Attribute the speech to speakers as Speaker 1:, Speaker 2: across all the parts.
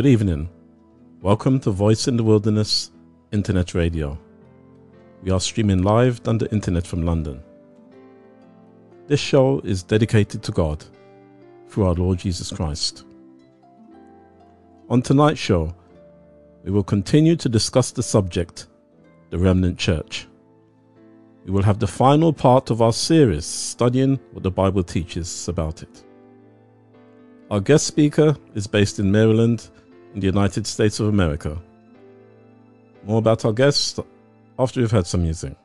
Speaker 1: Good evening. Welcome to Voice in the Wilderness Internet Radio. We are streaming live on the internet from London. This show is dedicated to God through our Lord Jesus Christ. On tonight's show, we will continue to discuss the subject, the remnant church. We will have the final part of our series studying what the Bible teaches about it. Our guest speaker is based in Maryland in the United States of America. More about our guests after we've had some music.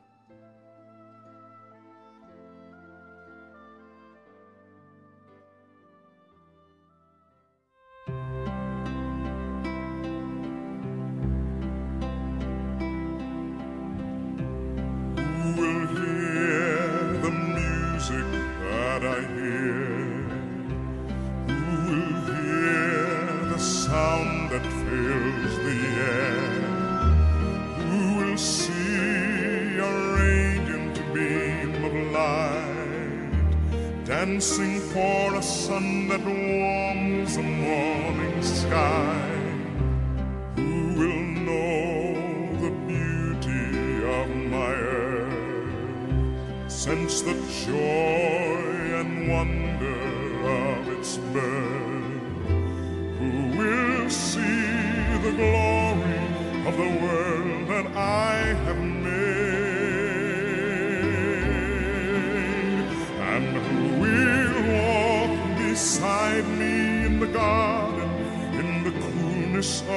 Speaker 2: Coolness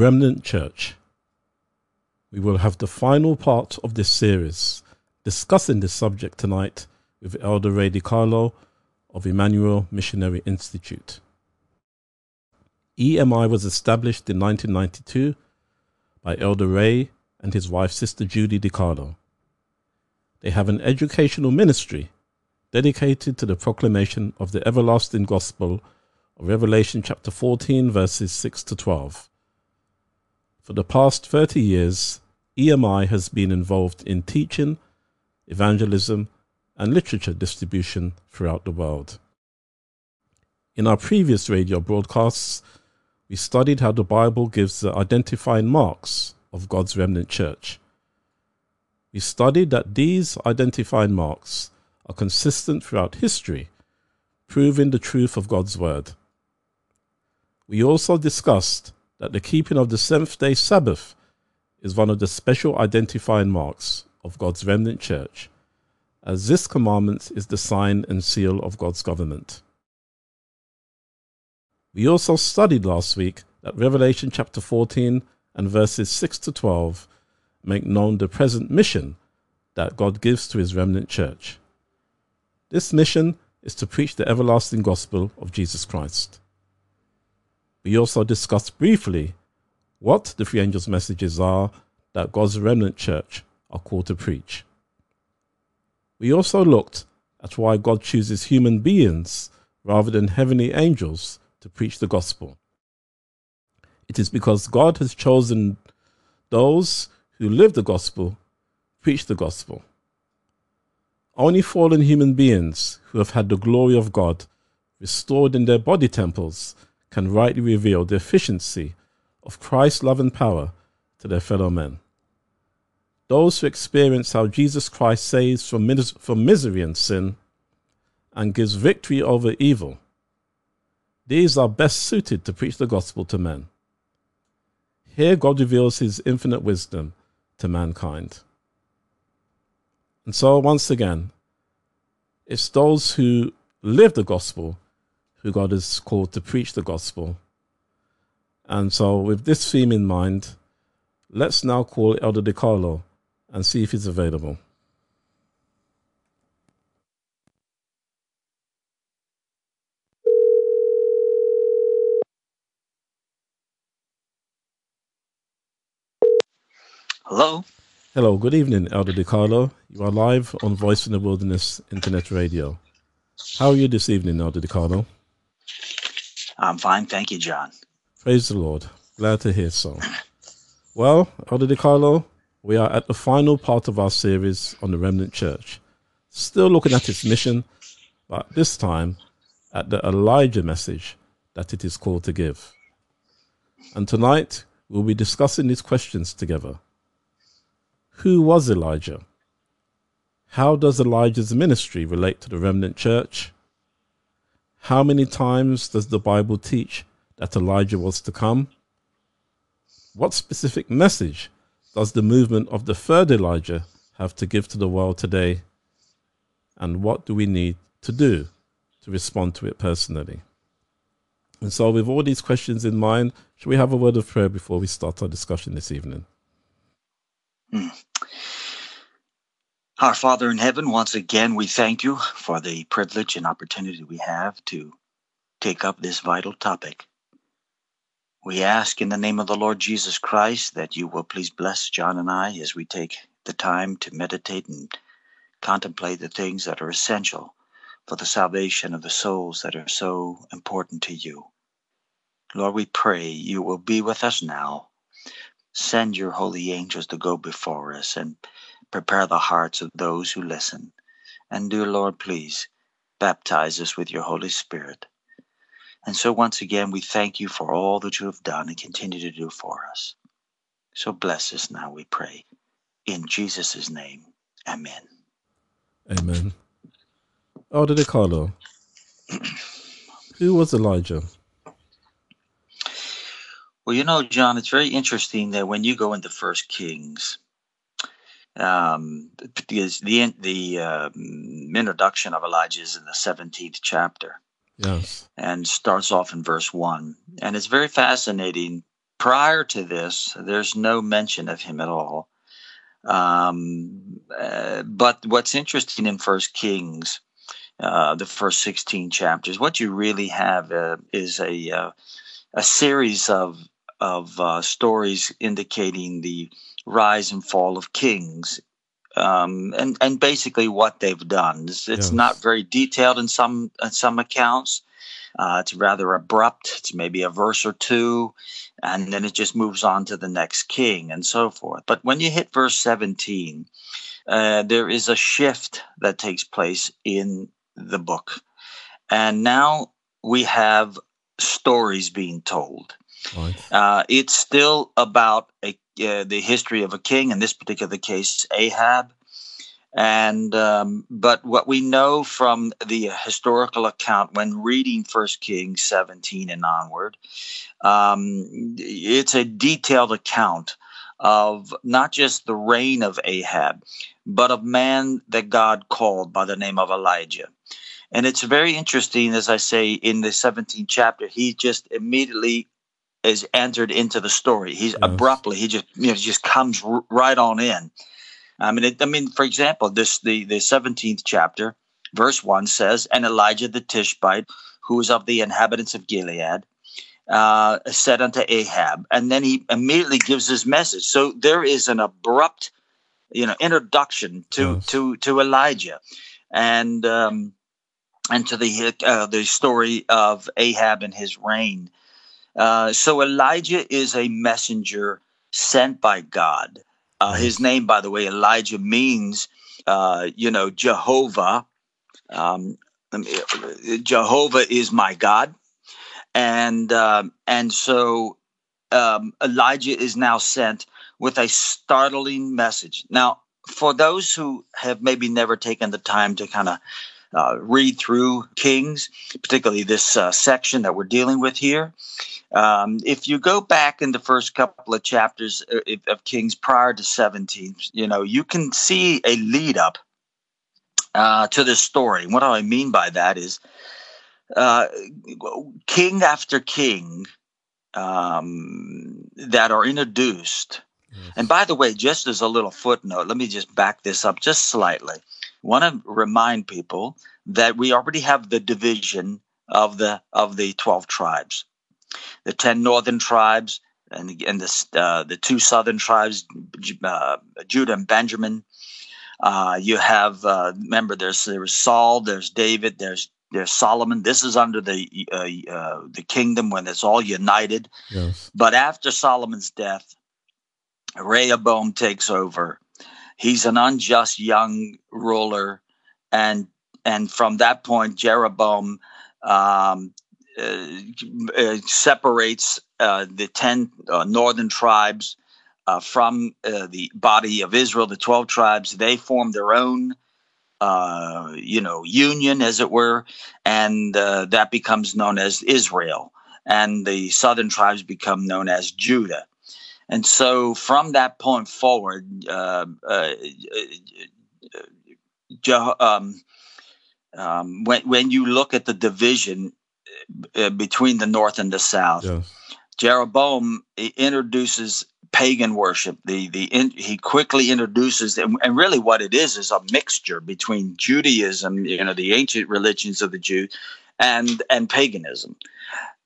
Speaker 3: Remnant Church. We will have the final part of this series discussing this subject tonight with Elder Ray DeCarlo of Emmanuel Missionary Institute. EMI was established in 1992 by Elder Ray and his wife, Sister Judy DeCarlo. They have an educational ministry dedicated to the proclamation of the everlasting gospel of Revelation chapter 14, verses 6 to 12. For the past 30 years, EMI has been involved in teaching, evangelism, and literature distribution throughout the world. In our previous radio broadcasts, we studied how the Bible gives the identifying marks of God's remnant church. We studied that these identifying marks are consistent throughout history, proving the truth of God's word. We also discussed that the keeping of the seventh day Sabbath is one of the special identifying marks of God's remnant church, as this commandment is the sign and seal of God's government. We also studied last week that Revelation chapter 14 and verses 6 to 12 make known the present mission that God gives to his remnant church. This mission is to preach the everlasting gospel of Jesus Christ. We also discussed briefly what the three angels' messages are that God's remnant church are called to preach. We also looked at why God chooses human beings rather than heavenly angels to preach the gospel. It is because God has chosen those who live the gospel, preach the gospel. Only fallen human beings who have had the glory of God restored in their body temples can rightly reveal the efficiency of Christ's love and power to their fellow men. Those who experience how Jesus Christ saves from, mis- from misery and sin and gives victory over evil, these are best suited to preach the gospel to men. Here, God reveals his infinite wisdom to mankind. And so, once again, it's those who live the gospel who God has called to preach the gospel. And so, with this theme in mind, let's now call Elder DeCarlo and see if he's available.
Speaker 4: Hello.
Speaker 3: Hello, good evening, Elder DeCarlo. You are live on Voice in the Wilderness Internet Radio. How are you this evening, Elder DeCarlo?
Speaker 4: I'm fine, thank you, John.
Speaker 3: Praise the Lord. Glad to hear so. Well, Elder DeCarlo, we are at the final part of our series on the Remnant Church. Still looking at its mission, but this time at the Elijah message that it is called to give. And tonight we'll be discussing these questions together. Who was Elijah? How does Elijah's ministry relate to the remnant church? How many times does the Bible teach that Elijah was to come? What specific message does the movement of the third Elijah have to give to the world today? And what do we need to do to respond to it personally? And so, with all these questions in mind, should we have a word of prayer before we start our discussion this evening? Hmm.
Speaker 4: Our Father in heaven, once again, we thank you for the privilege and opportunity we have to take up this vital topic. We ask in the name of the Lord Jesus Christ that you will please bless John and I as we take the time to meditate and contemplate the things that are essential for the salvation of the souls that are so important to you. Lord, we pray you will be with us now. Send your holy angels to go before us and prepare the hearts of those who listen. And dear Lord, please baptize us with your Holy Spirit. And so once again, we thank you for all that you have done and continue to do for us. So bless us now, we pray. In Jesus' name, amen.
Speaker 3: Amen. Elder DeCarlo, who was Elijah?
Speaker 4: Well, you know, John, it's very interesting that when you go into First Kings, um, because the the um, introduction of Elijah is in the seventeenth chapter,
Speaker 3: Yes.
Speaker 4: and starts off in verse one, and it's very fascinating. Prior to this, there's no mention of him at all. Um, uh, but what's interesting in First Kings, uh, the first sixteen chapters, what you really have uh, is a uh, a series of of uh, stories indicating the rise and fall of kings, um, and and basically what they've done. It's, it's
Speaker 3: Yes.
Speaker 4: not very detailed in some in some accounts. Uh, it's rather abrupt. It's maybe a verse or two, and then it just moves on to the next king and so forth. But when you hit verse seventeen, uh, there is a shift that takes place in the book, and now we have stories being told.
Speaker 3: Right.
Speaker 4: Uh, it's still about a, uh, the history of a king, in this particular case, Ahab. And um, but what we know from the historical account when reading First Kings 17 and onward, um, it's a detailed account of not just the reign of Ahab, but of man that God called by the name of Elijah. And it's very interesting, as I say, in the 17th chapter, he just immediately is entered into the story. He's
Speaker 3: Yes.
Speaker 4: abruptly, he just you know just comes r- right on in. I mean, it, I mean, for example, this the the 17th chapter, verse one says, "And Elijah the Tishbite, who was of the inhabitants of Gilead." Uh, said unto Ahab, and then he immediately gives his message. So there is an abrupt, you know, introduction to
Speaker 3: Yes.
Speaker 4: to to Elijah, and um, and to the uh, the story of Ahab and his reign. Uh, so Elijah is a messenger sent by God. Uh, his name, by the way, Elijah means, uh, you know, Jehovah. Um, me- Jehovah is my God, and um, and so um, Elijah is now sent with a startling message. Now, for those who have maybe never taken the time to kind of uh, read through Kings, particularly this uh, section that we're dealing with here. Um, if you go back in the first couple of chapters uh, of of Kings prior to 17, you know, you can see a lead up uh, to this story. What do I mean by that is uh, king after king um, that are introduced. And by the way, just as a little footnote, let me just back this up just slightly. Want to remind people that we already have the division of the of the 12 tribes. The 10 northern tribes and and the uh, the two southern tribes, uh, Judah and Benjamin. Uh, you have uh, remember there's there's Saul, there's David, there's there's Solomon. This is under the uh, uh, the kingdom when it's all united.
Speaker 3: Yes.
Speaker 4: But after Solomon's death, Rehoboam takes over. He's an unjust young ruler, and and from that point, Jeroboam um, uh, uh, separates uh, the ten uh, northern tribes uh, from the body of Israel, the twelve tribes. They form their own, you know, union, as it were, and that becomes known as Israel. And the southern tribes become known as Judah. And so, from that point forward, um, um, um, when when you look at the division uh, between the north and the south.
Speaker 3: Yes.
Speaker 4: Jeroboam introduces pagan worship. The the in, he quickly introduces and, and really what it is is a mixture between Judaism, you know, the ancient religions of the Jews, and and paganism.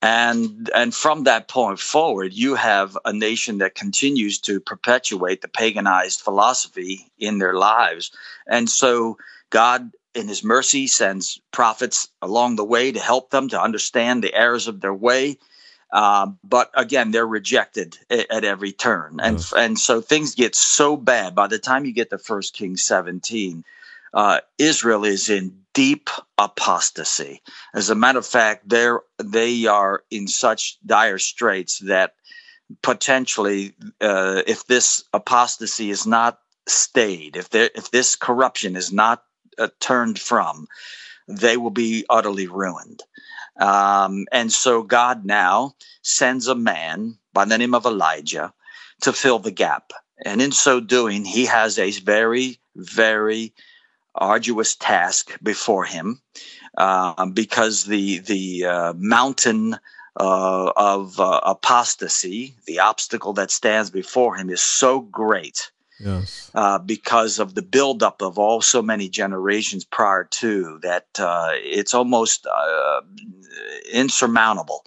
Speaker 4: And and from that point forward, you have a nation that continues to perpetuate the paganized philosophy in their lives. And so God in his mercy sends prophets along the way to help them to understand the errors of their way uh, but again they're rejected at, at every turn and
Speaker 3: Yes.
Speaker 4: and so things get so bad by the time you get to first kings 17 uh, israel is in deep apostasy as a matter of fact they're they are in such dire straits that potentially uh, if this apostasy is not stayed if there if this corruption is not uh, turned from, they will be utterly ruined. Um, and so God now sends a man by the name of Elijah to fill the gap. And in so doing, he has a very, very arduous task before him um, because the, the uh, mountain uh, of uh, apostasy, the obstacle that stands before him, is so great
Speaker 3: Yes.
Speaker 4: uh, because of the buildup of all so many generations prior to that uh, it's almost uh, insurmountable.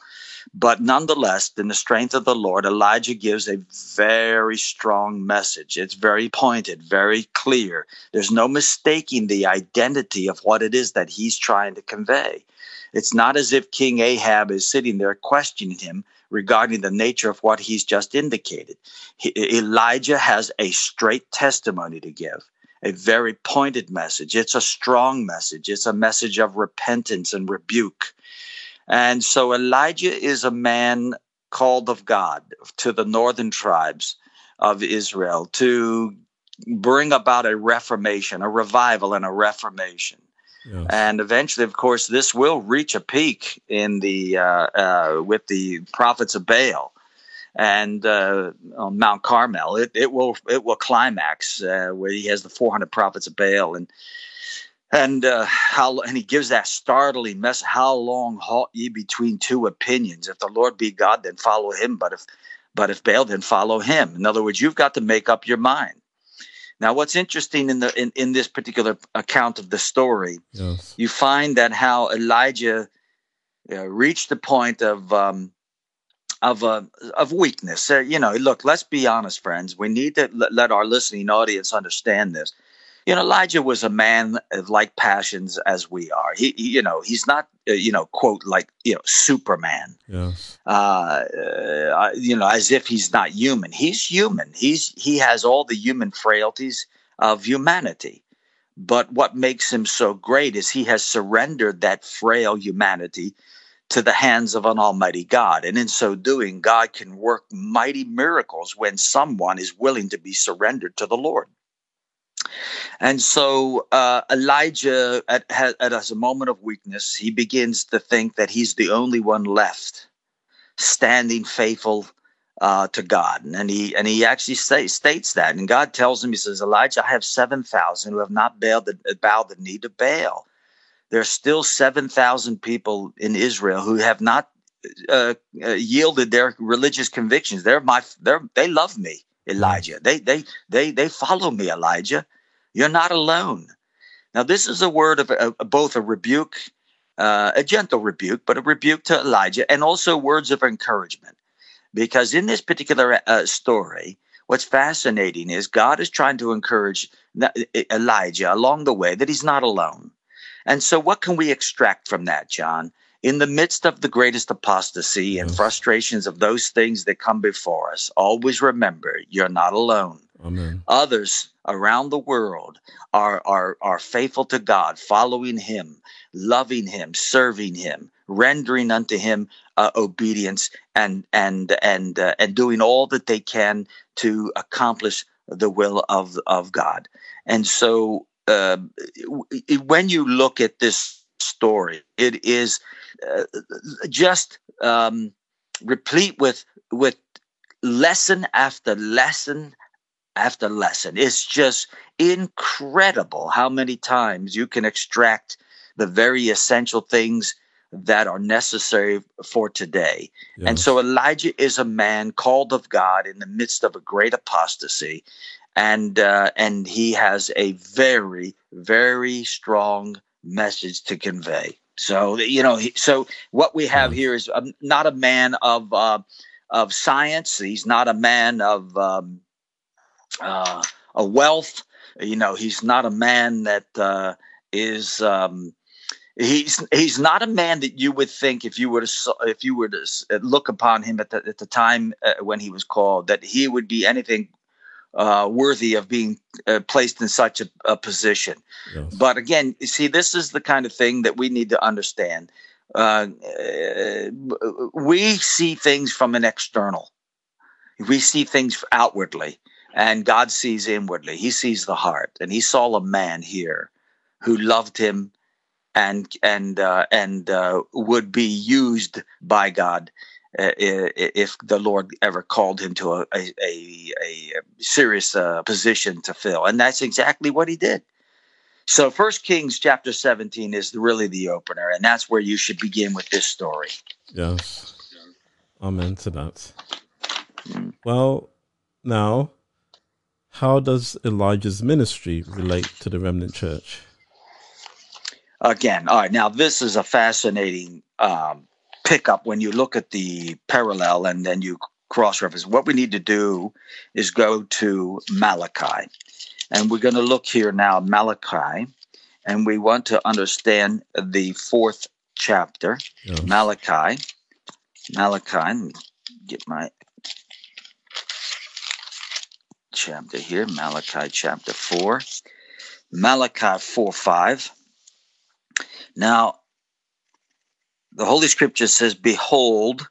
Speaker 4: But nonetheless, in the strength of the Lord, Elijah gives a very strong message. It's very pointed, very clear. There's no mistaking the identity of what it is that he's trying to convey. It's not as if King Ahab is sitting there questioning him regarding the nature of what he's just indicated. He, Elijah has a straight testimony to give, a very pointed message. It's a strong message, it's a message of repentance and rebuke. And so Elijah is a man called of God to the northern tribes of Israel to bring about a reformation, a revival, and a reformation.
Speaker 3: Yes.
Speaker 4: And eventually, of course, this will reach a peak in the uh, uh, with the prophets of Baal and uh, on Mount Carmel. It, it will it will climax uh, where he has the 400 prophets of Baal and and uh, how and he gives that startling message: How long halt ye between two opinions? If the Lord be God, then follow Him. But if but if Baal, then follow Him. In other words, you've got to make up your mind. Now, what's interesting in the in, in this particular account of the story
Speaker 3: Yes.
Speaker 4: you find that how Elijah uh, reached the point of um, of uh, of weakness. Uh, you know, look, let's be honest, friends. We need to let, let our listening audience understand this. You know, Elijah was a man of like passions as we are. He, he you know, he's not, uh, you know, quote like you know, Superman
Speaker 3: Yes.
Speaker 4: uh, uh, you know, as if he's not human. He's human. He's he has all the human frailties of humanity. But what makes him so great is he has surrendered that frail humanity to the hands of an almighty God. And in so doing, God can work mighty miracles when someone is willing to be surrendered to the Lord. And so uh, Elijah, at, at, at a moment of weakness, he begins to think that he's the only one left standing faithful uh, to God, and he and he actually say, states that. And God tells him, He says, Elijah, I have seven thousand who have not bowed the, bowed the knee to Baal. There are still seven thousand people in Israel who have not uh, uh, yielded their religious convictions. They're my, they're they love me, Elijah. They they they they follow me, Elijah. You're not alone. Now, this is a word of uh, both a rebuke uh, a gentle rebuke, but a rebuke to Elijah, and also words of encouragement. because in this particular uh, story, what's fascinating is God is trying to encourage Elijah along the way that he's not alone. And so, what can we extract from that, John? In the midst of the greatest apostasy and frustrations of those things that come before us, always remember you're not alone
Speaker 3: Amen.
Speaker 4: others around the world are are are faithful to God, following Him, loving Him, serving Him, rendering unto Him uh, obedience, and and and uh, and doing all that they can to accomplish the will of of God. And so, uh, when you look at this story, it is uh, just um, replete with with lesson after lesson after lesson. It's just incredible how many times you can extract the very essential things that are necessary for today. And so Elijah is a man called of God in the midst of a great apostasy. And uh, and he has a very very strong message to convey. So you know, he, so what we have here is um, not a man of uh, of science. He's not a man of um, uh, a wealth. You know, he's not a man that uh, is. Um, he's he's not a man that you would think if you were to if you were to look upon him at the at the time uh, when he was called that he would be anything uh, worthy of being uh, placed in such a, a position.
Speaker 3: yes.
Speaker 4: But again, you see, this is the kind of thing that we need to understand. Uh, uh, we see things from an external. We see things outwardly, and God sees inwardly. He sees the heart, and He saw a man here who loved Him, and and uh, and uh, would be used by God uh, if the Lord ever called him to a a, a, a serious uh, position to fill, and that's exactly what He did. So, First Kings chapter seventeen is really the opener, and that's where you should begin with this story.
Speaker 3: Yes. Amen to that. Well, now, how does Elijah's ministry relate to the remnant church?
Speaker 4: again all right now this is a fascinating um, pickup when you look at the parallel and then you cross reference what we need to do is go to malachi and we're going to look here now malachi and we want to understand the fourth chapter
Speaker 3: Yes.
Speaker 4: malachi malachi let me get my chapter here malachi chapter 4 malachi 4 5 now, the Holy Scripture says, Behold,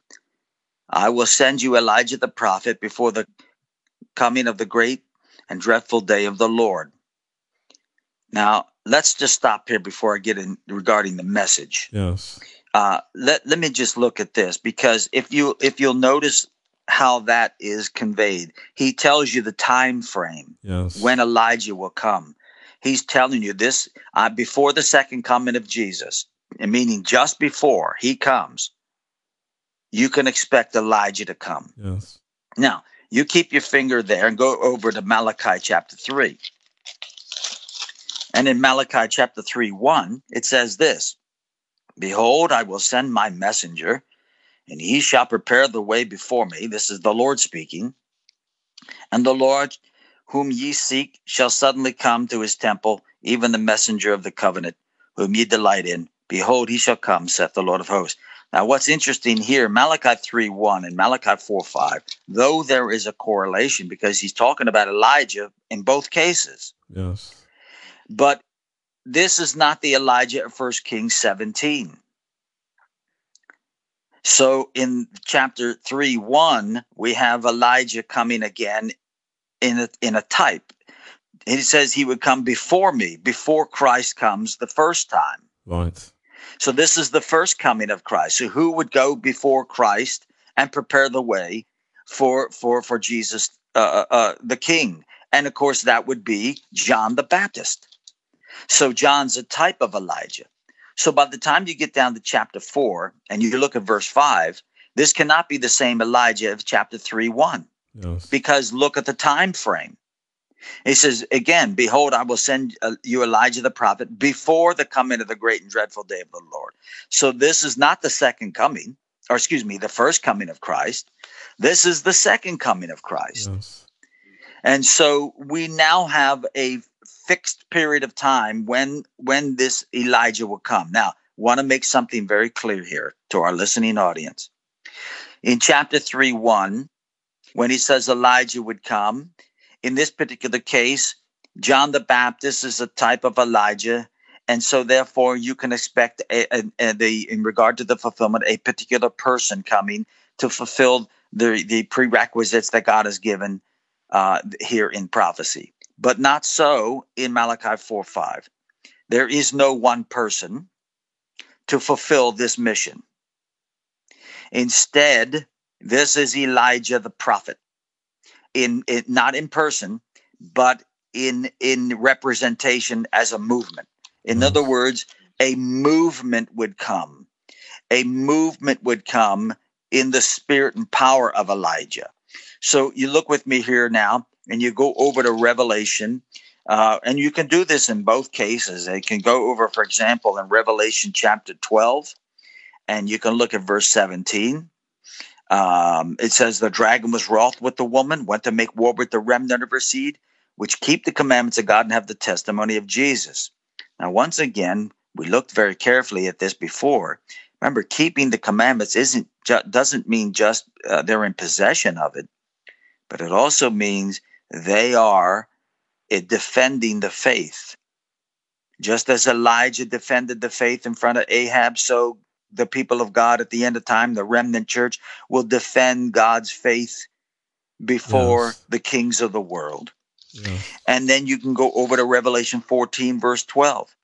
Speaker 4: I will send you Elijah the prophet before the coming of the great and dreadful day of the Lord. Now, let's just stop here before I get in regarding the message.
Speaker 3: Yes.
Speaker 4: Uh, let, let me just look at this because if you if you'll notice how that is conveyed, he tells you the time frame
Speaker 3: Yes.
Speaker 4: when Elijah will come. He's telling you this uh, before the second coming of Jesus, meaning just before he comes, you can expect Elijah to come.
Speaker 3: Yes.
Speaker 4: Now, you keep your finger there and go over to Malachi chapter 3. And in Malachi chapter 3 1, it says this Behold, I will send my messenger, and he shall prepare the way before me. This is the Lord speaking. And the Lord whom ye seek shall suddenly come to his temple, even the messenger of the covenant, whom ye delight in. Behold, he shall come, saith the Lord of hosts. Now, what's interesting here, Malachi 3 1 and Malachi 4 5, though there is a correlation because he's talking about Elijah in both cases,
Speaker 3: Yes.
Speaker 4: but this is not the Elijah of 1 Kings 17. So in chapter 3 1, we have Elijah coming again in a, in a type. He says he would come before me, before Christ comes the first time.
Speaker 3: Right.
Speaker 4: So this is the first coming of Christ. So who would go before Christ and prepare the way for for for Jesus, uh, uh, the King? And of course, that would be John the Baptist. So John's a type of Elijah. So by the time you get down to chapter four and you look at verse five, this cannot be the same Elijah of chapter three one
Speaker 3: Yes.
Speaker 4: because look at the time frame. He says again, "Behold, I will send uh, you Elijah the prophet before the coming of the great and dreadful day of the Lord." So this is not the second coming. or excuse me, the first coming of Christ. This is the second coming of Christ.
Speaker 3: Yes.
Speaker 4: And so we now have a fixed period of time when when this Elijah will come. Now, want to make something very clear here to our listening audience. In chapter 3 1, when he says Elijah would come, in this particular case, John the Baptist is a type of Elijah. And so, therefore, you can expect a, a, a- the, in regard to the fulfillment, a particular person coming to fulfill the, the prerequisites that God has given uh, here in prophecy. But not so in Malachi 4 5. There is no one person to fulfill this mission. Instead, this is Elijah the prophet, in, in not in person, but in in representation as a movement. In other mm. words, a movement would come. A movement would come in the spirit and power of Elijah. So you look with me here now, and you go over to Revelation, uh, and you can do this in both cases. They can go over, for example, in Revelation chapter 12, and you can look at verse 17. Um, it says, The dragon was wroth with the woman, went to make war with the remnant of her seed, which keep the commandments of God and have the testimony of Jesus. Now, once again, we looked very carefully at this before. Remember, keeping the commandments isn't ju- doesn't mean just uh, they're in possession of it, but it also means they are uh, defending the faith. Just as Elijah defended the faith in front of Ahab, so the people of God at the end of time, the remnant church, will defend God's faith before
Speaker 3: Yes.
Speaker 4: the kings of the world. And then you can go over to Revelation 14, verse 12.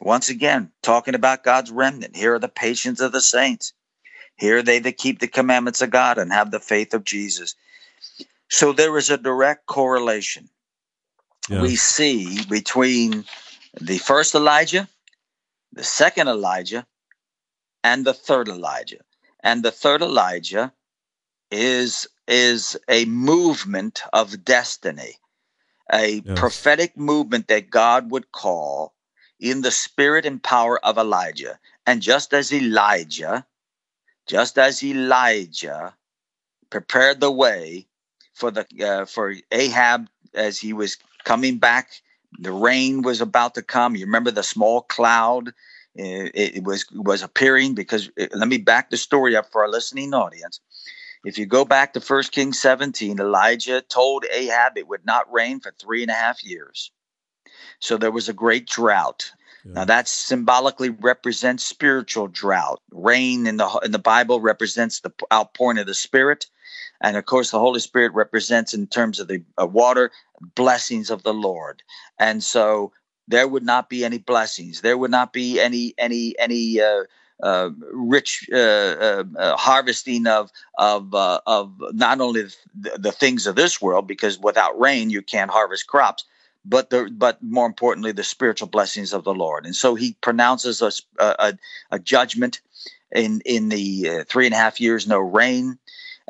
Speaker 4: Once again, talking about God's remnant. Here are the patience of the saints. Here are they that keep the commandments of God and have the faith of Jesus. So there is a direct correlation we see between the first Elijah, the second Elijah, and the third Elijah. And the third Elijah is is a movement of destiny, a
Speaker 3: Yes.
Speaker 4: prophetic movement that God would call in the spirit and power of Elijah. And just as Elijah, just as Elijah prepared the way for the uh, for Ahab as he was coming back, the rain was about to come. You remember the small cloud it, was was appearing because uh, let me back the story up for our listening audience. If you go back to 1 Kings 17, Elijah told Ahab it would not rain for three and a half years. So there was a great drought. Now that symbolically represents spiritual drought. Rain in the in the Bible represents the outpouring of the Spirit, and of course the Holy Spirit represents in terms of the uh, water blessings of the Lord. And so there would not be any blessings. There would not be any any any uh, uh, rich uh, uh, uh, harvesting of of uh, of not only the, the things of this world, because without rain you can't harvest crops, but the but more importantly the spiritual blessings of the Lord. And so he pronounces a, a, a judgment in in the three and a half years no rain.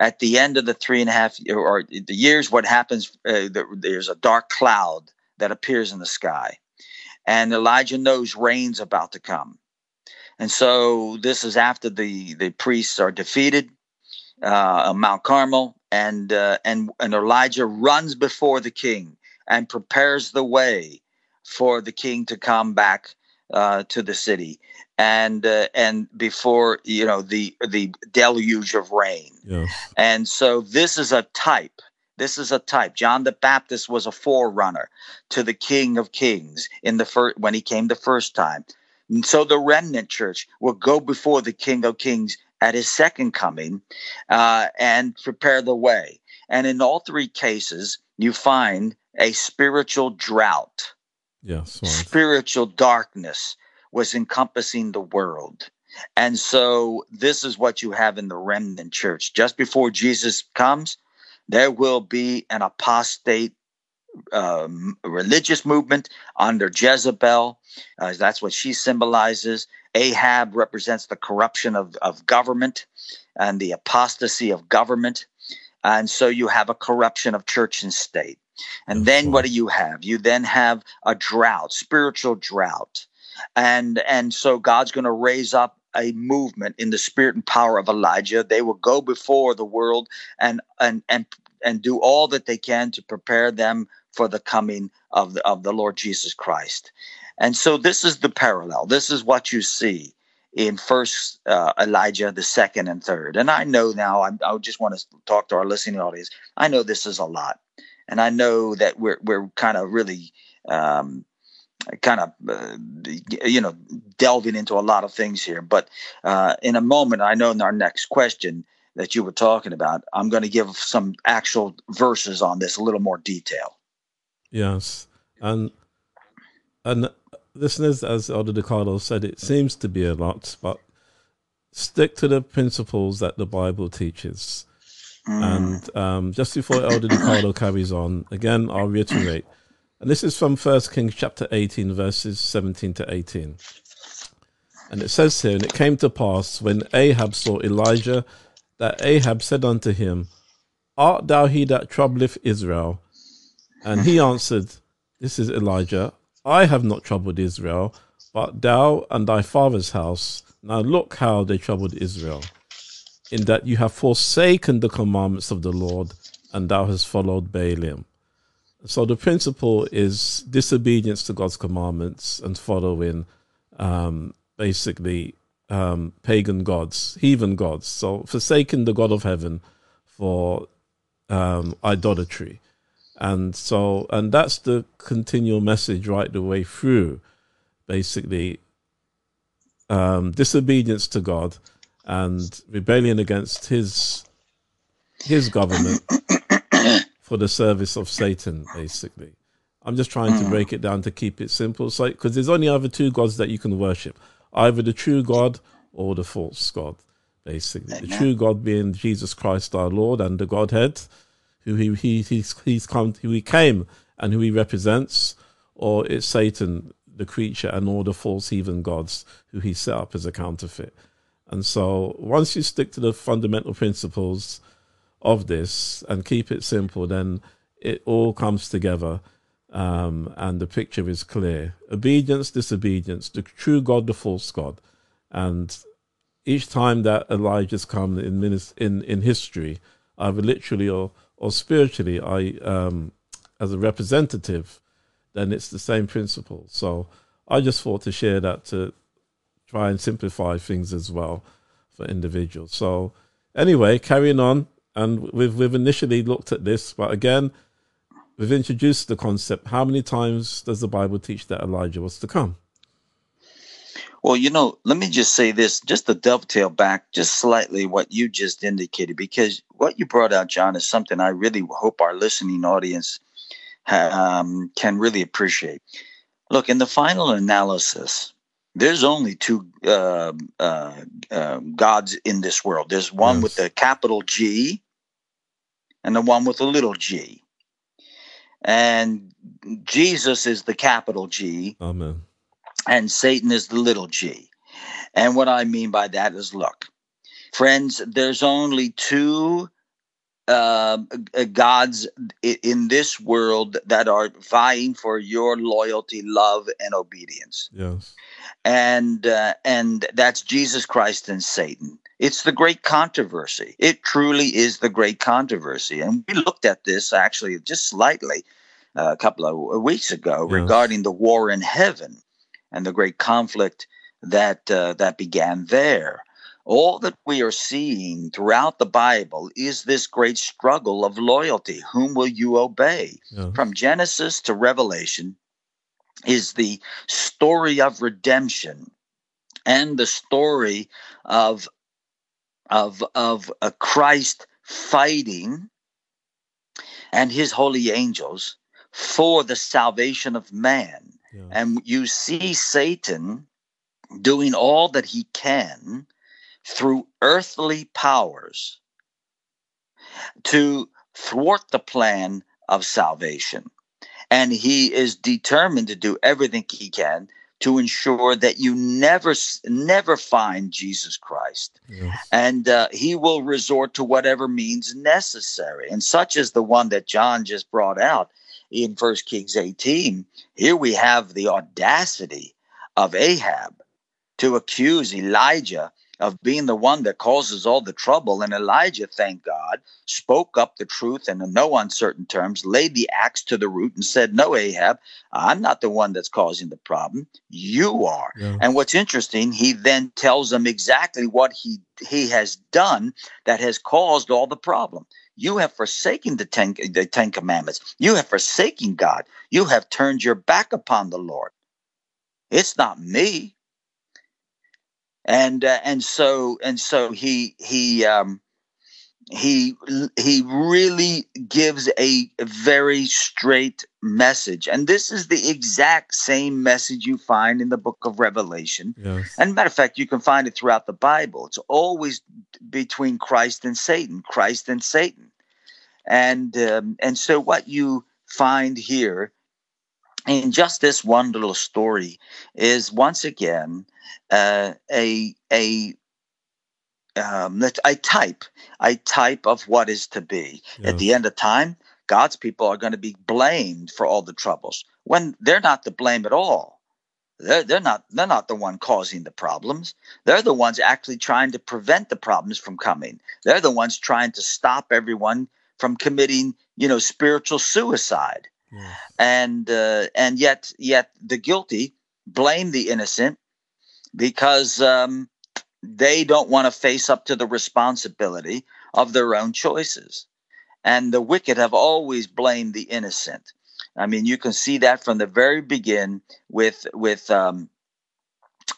Speaker 4: At the end of the three and a half or the years, what happens? Uh, there, there's a dark cloud that appears in the sky, and Elijah knows rain's about to come. And so this is after the the priests are defeated uh, on Mount Carmel, and uh, and and Elijah runs before the king and prepares the way for the king to come back uh, to the city, and uh, and before you know the the deluge of rain.
Speaker 3: Yes.
Speaker 4: And so this is a type. This is a type. John the Baptist was a forerunner to the King of Kings in the first when he came the first time. And so the remnant church will go before the King of Kings at his second coming uh, and prepare the way. And in all three cases, you find a spiritual drought,
Speaker 3: Yes. Right.
Speaker 4: spiritual darkness was encompassing the world. And so this is what you have in the remnant church. Just before Jesus comes, there will be an apostate um, religious movement under Jezebel. Uh, that's what she symbolizes. Ahab represents the corruption of, of government and the apostasy of government. And so you have a corruption of church and state. And then what do you have? You then have a drought, spiritual drought. And and so God's going to raise up a movement in the spirit and power of Elijah. They will go before the world and and and and do all that they can to prepare them for the coming of the, of the Lord Jesus Christ. And so this is the parallel. This is what you see in First uh, Elijah, the second and third. And I know now. I, I just want to talk to our listening audience. I know this is a lot, and I know that we're we're kind of really. Um, kind of uh, you know delving into a lot of things here. But uh, in a moment i know in our next question that you were talking about i'm going to give some actual verses on this a little more detail.
Speaker 3: Yes, and and listeners, as Elder DeCarlo said, it seems to be a lot, but stick to the principles that the Bible teaches. And um, just before Elder DeCarlo carries on, again, I'll reiterate, and this is from First Kings chapter 18, verses 17 to 18. And it says here, and it came to pass when Ahab saw Elijah, that Ahab said unto him, Art thou he that troubleth Israel? And he answered, This is Elijah. I have not troubled Israel, but thou and thy father's house. Now look how they troubled Israel, in that you have forsaken the commandments of the Lord, and thou hast followed Baalim. So the principle is disobedience to God's commandments and following um, basically um, pagan gods, heathen gods. So forsaking the God of heaven for um, idolatry. And so, and that's the continual message right the way through, basically, um, disobedience to God and rebellion against His His government for the service of Satan, basically. I'm just trying to mm. break it down to keep it simple, so because there's only other two gods that you can worship, either the true God or the false God, basically. The true God being Jesus Christ our Lord and the Godhead, who he, he he's he's come who he came and who he represents, or it's Satan, the creature, and all the false heathen gods who he set up as a counterfeit. And so once you stick to the fundamental principles of this and keep it simple, then it all comes together um, and the picture is clear. Obedience, disobedience, the true God, the false God. And each time that Elijah's come in in, in history, either literally or, or spiritually, I um, as a representative, then it's the same principle. So I just thought to share that to try and simplify things as well for individuals. So anyway, carrying on, and we've we've initially looked at this, but again, we've introduced the concept. How many times does the Bible teach that Elijah was to come?
Speaker 4: Well, you know, let me just say this, just to dovetail back just slightly what you just indicated, because what you brought out, John, is something I really hope our listening audience um, can really appreciate. Look, in the final analysis, there's only two uh, uh, uh, gods in this world. There's one
Speaker 3: Yes.
Speaker 4: with the capital G, and the one with a little g. And Jesus is the capital G,
Speaker 3: Amen.
Speaker 4: and Satan is the little g. And what I mean by that is look, friends, there's only two uh, uh, gods in this world that are vying for your loyalty, love, and obedience.
Speaker 3: Yes.
Speaker 4: And uh, and that's Jesus Christ and Satan. It's the great controversy. It truly is the great controversy. And we looked at this actually just slightly uh, a couple of weeks ago
Speaker 3: Yes.
Speaker 4: regarding the war in heaven and the great conflict that uh, that began there. All that we are seeing throughout the Bible is this great struggle of loyalty. Whom will you obey?
Speaker 3: Yeah.
Speaker 4: From Genesis to Revelation is the story of redemption and the story of of of a Christ fighting and his holy angels for the salvation of man.
Speaker 3: Yeah.
Speaker 4: And you see Satan doing all that he can through earthly powers to thwart the plan of salvation. And he is determined to do everything he can to ensure that you never never find Jesus Christ.
Speaker 3: Yes.
Speaker 4: and uh, he will resort to whatever means necessary. And such as the one that john just brought out in first kings 18 here we have the audacity of ahab to accuse Elijah of being the one that causes all the trouble. And Elijah, thank God, spoke up the truth and in no uncertain terms, laid the axe to the root and said, No, Ahab, I'm not the one that's causing the problem. You are.
Speaker 3: Yeah.
Speaker 4: And what's interesting, he then tells them exactly what he he has done that has caused all the problem. You have forsaken the ten, the Ten Commandments. You have forsaken God. You have turned your back upon the Lord. It's not me. And uh, and so and so he he um, he he really gives a very straight message, and this is the exact same message you find in the book of Revelation.
Speaker 3: Yes.
Speaker 4: And matter of fact, you can find it throughout the Bible. It's always between Christ and Satan, Christ and Satan, and um, and so what you find here in just this one little story is once again uh, a a um, a type a type of what is to be at the end of time. God's people are going to be blamed for all the troubles when they're not to blame at all. They're, they're not they're not the one causing the problems. They're the ones actually trying to prevent the problems from coming. They're the ones trying to stop everyone from committing, you know, spiritual suicide.
Speaker 3: Yes.
Speaker 4: And uh, and yet yet the guilty blame the innocent because um, they don't want to face up to the responsibility of their own choices. And the wicked have always blamed the innocent. I mean, you can see that from the very begin with with um,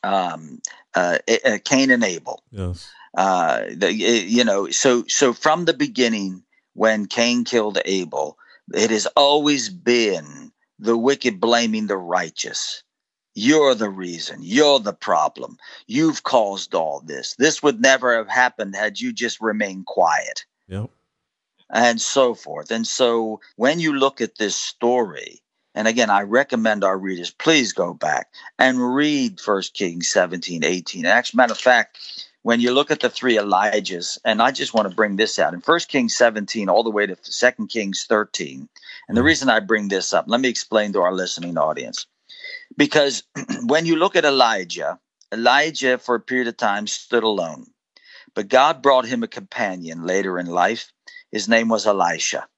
Speaker 4: um, uh, uh, Cain and Abel.
Speaker 3: Yes.
Speaker 4: Uh, the, you know, so so from the beginning, when Cain killed Abel, it has always been the wicked blaming the righteous. You're the reason. You're the problem. You've caused all this. This would never have happened had you just remained quiet
Speaker 3: Yep.
Speaker 4: and so forth. And so when you look at this story, and again, I recommend our readers, please go back and read First Kings 17, 18. And actually, matter of fact, when you look at the three Elijahs, and I just want to bring this out in First Kings 17 all the way to Second Kings 13. And the mm-hmm. reason I bring this up, let me explain to our listening audience. Because when you look at Elijah, Elijah for a period of time stood alone. But God brought him a companion later in life. His name was Elisha.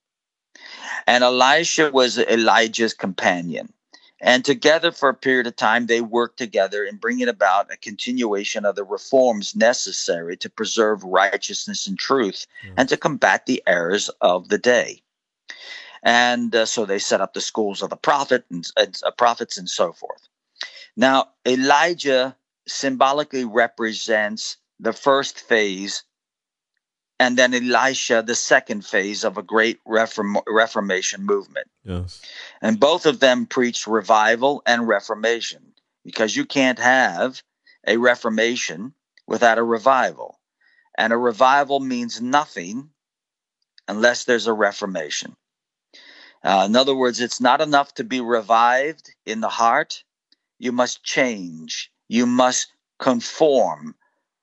Speaker 4: And Elisha was Elijah's companion. And together for a period of time, they worked together in bringing about a continuation of the reforms necessary to preserve righteousness and truth and mm. to combat the errors of the day. And uh, so they set up the schools of the prophet and, uh, prophets and so forth. Now, Elijah symbolically represents the first phase and then Elisha, the second phase of a great reform, Reformation movement.
Speaker 3: Yes.
Speaker 4: And both of them preached revival and reformation because you can't have a reformation without a revival. And a revival means nothing unless there's a reformation. Uh, in other words, it's not enough to be revived in the heart. You must change. You must conform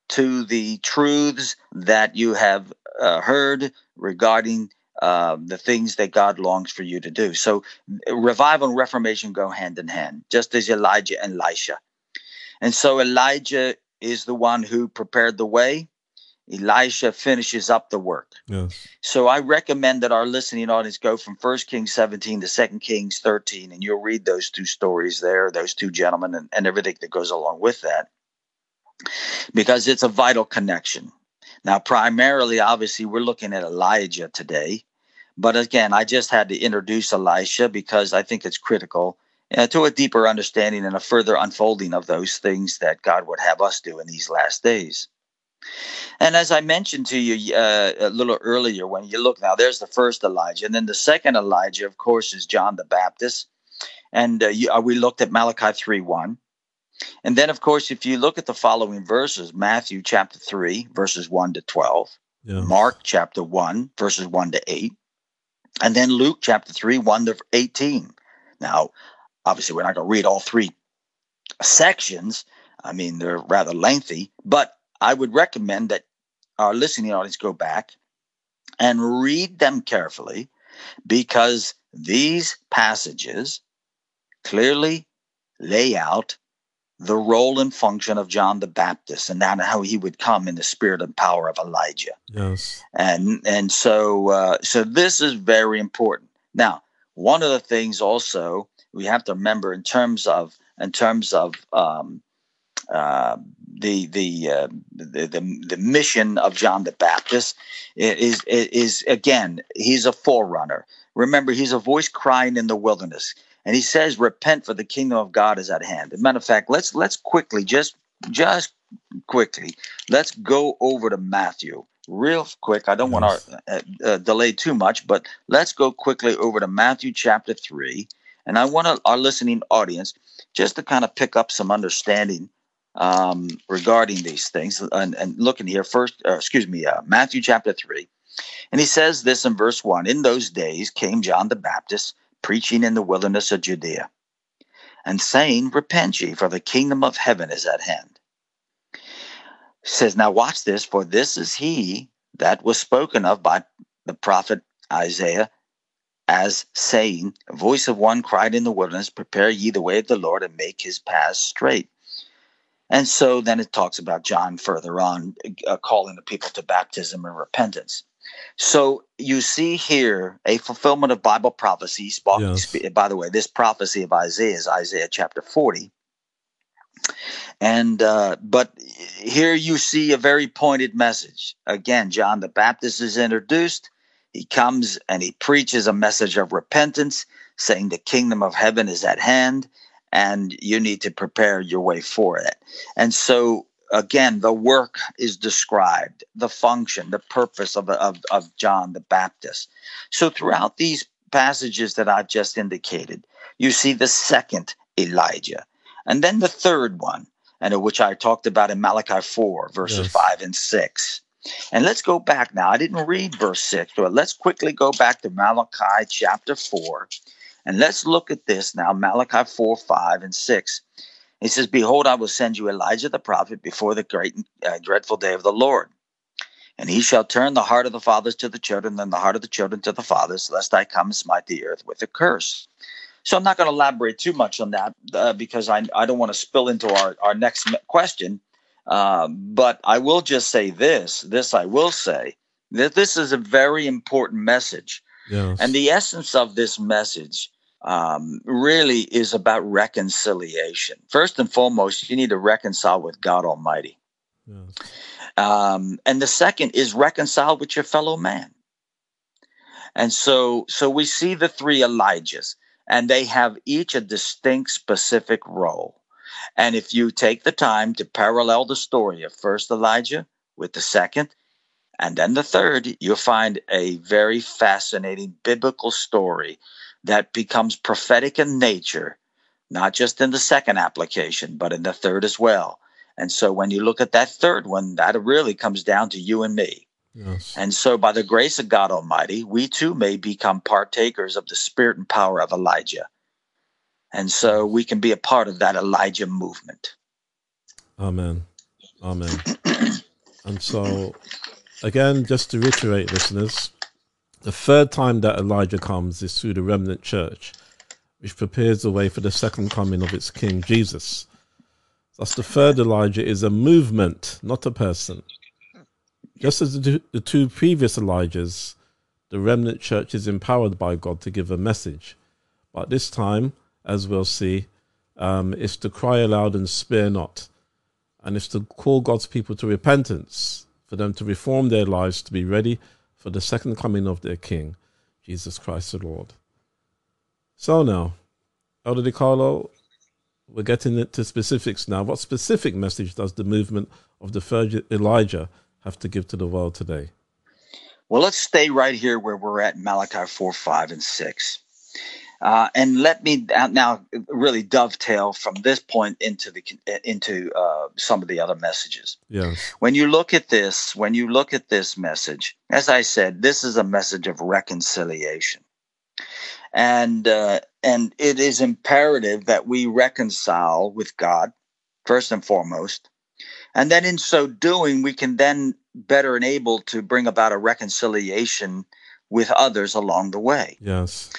Speaker 4: to the truths that you have uh, heard regarding uh, the things that God longs for you to do. So, revival and reformation go hand in hand, just as Elijah and Elisha. And so, Elijah is the one who prepared the way. Elisha finishes up the work.
Speaker 3: Yes.
Speaker 4: So I recommend that our listening audience go from 1 Kings 17 to 2 Kings 13, and you'll read those two stories there, those two gentlemen, and, and everything that goes along with that, because it's a vital connection. Now, primarily, obviously, we're looking at Elijah today, but again, I just had to introduce Elisha because I think it's critical uh, to a deeper understanding and a further unfolding of those things that God would have us do in these last days. And as I mentioned to you uh, a little earlier, when you look now, there's the first Elijah, and then the second Elijah, of course, is John the Baptist. And uh, you, uh, we looked at Malachi 3 1. And then, of course, if you look at the following verses, Matthew chapter 3, verses 1 to 12,
Speaker 3: Yeah.
Speaker 4: Mark chapter 1, verses 1 to 8, and then Luke chapter 3, 1 to 18. Now, obviously, we're not going to read all three sections. I mean, they're rather lengthy, but I would recommend that our listening audience go back and read them carefully because these passages clearly lay out the role and function of John the Baptist and how he would come in the spirit and power of Elijah.
Speaker 3: Yes.
Speaker 4: And and so uh, so this is very important. Now, one of the things also we have to remember in terms of in terms of um, uh, the the, uh, the the the mission of John the Baptist is is again he's a forerunner. Remember, he's a voice crying in the wilderness, and he says, "Repent, for the kingdom of God is at hand." As a matter of fact, let's let's quickly just just quickly let's go over to Matthew real quick. I don't want to uh, uh, delay too much, but let's go quickly over to Matthew chapter three, and I want our listening audience just to kind of pick up some understanding um, regarding these things. And, and looking here first, uh, excuse me, uh, Matthew chapter 3. And he says this in verse 1 In those days came John the Baptist preaching in the wilderness of Judea and saying, Repent ye, for the kingdom of heaven is at hand. He says, Now watch this, for this is he that was spoken of by the prophet Isaiah as saying, A voice of one cried in the wilderness, Prepare ye the way of the Lord and make his paths straight. And so then it talks about John further on, uh, calling the people to baptism and repentance. So you see here a fulfillment of Bible prophecy. Spoke,
Speaker 3: Yes.
Speaker 4: By the way, this prophecy of Isaiah is Isaiah chapter 40. And uh, but here you see a very pointed message. Again, John the Baptist is introduced. He comes and he preaches a message of repentance, saying the kingdom of heaven is at hand and you need to prepare your way for it. And so, again, the work is described, the function, the purpose of, of, of John the Baptist. So, throughout these passages that I've just indicated, you see the second Elijah, and then the third one, and uh, which I talked about in Malachi 4, verses
Speaker 3: Yes.
Speaker 4: 5 and 6. And let's go back now. I didn't read verse 6, but let's quickly go back to Malachi chapter 4 and let's look at this now Malachi 4, 5, and 6. He says, Behold, I will send you Elijah the prophet before the great and uh, dreadful day of the Lord. And he shall turn the heart of the fathers to the children, and the heart of the children to the fathers, lest I come and smite the earth with a curse. So I'm not going to elaborate too much on that uh, because I, I don't want to spill into our, our next question. Um, but I will just say this this I will say that this is a very important message.
Speaker 3: Yes.
Speaker 4: And the essence of this message um, really is about reconciliation. First and foremost, you need to reconcile with God Almighty.
Speaker 3: yes.
Speaker 4: Um, and the second is reconcile with your fellow man. And so, so we see the three Elijahs, and they have each a distinct, specific role. And if you take the time to parallel the story of first Elijah with the second, and then the third, you'll find a very fascinating biblical story that becomes prophetic in nature, not just in the second application, but in the third as well. And so when you look at that third one, that really comes down to you and me.
Speaker 3: Yes.
Speaker 4: And so by the grace of God Almighty, we too may become partakers of the spirit and power of Elijah. And so we can be a part of that Elijah movement.
Speaker 3: Amen. Amen. and so, again, just to reiterate, listeners, the third time that Elijah comes is through the remnant church, which prepares the way for the second coming of its King Jesus. Thus, the third Elijah is a movement, not a person. Just as the two, previous Elijahs, the remnant church is empowered by God to give a message. But this time, as we'll see, um, is to cry aloud and spare not and it's to call God's people to repentance, for them to reform their lives to be ready for the second coming of their King, Jesus Christ the Lord. So now, Elder DeCarlo, we're getting into specifics now. What specific message does the movement of the third Elijah have to give to the world today?
Speaker 4: Well, let's stay right here where we're at Malachi 4, 5, and 6. Uh, and let me now really dovetail from this point into the into uh, some of the other messages.
Speaker 3: Yes.
Speaker 4: When you look at this, when you look at this message, as I said, this is a message of reconciliation, and uh, and it is imperative that we reconcile with God first and foremost, and then in so doing, we can then better enable to bring about a reconciliation with others along the way.
Speaker 3: Yes.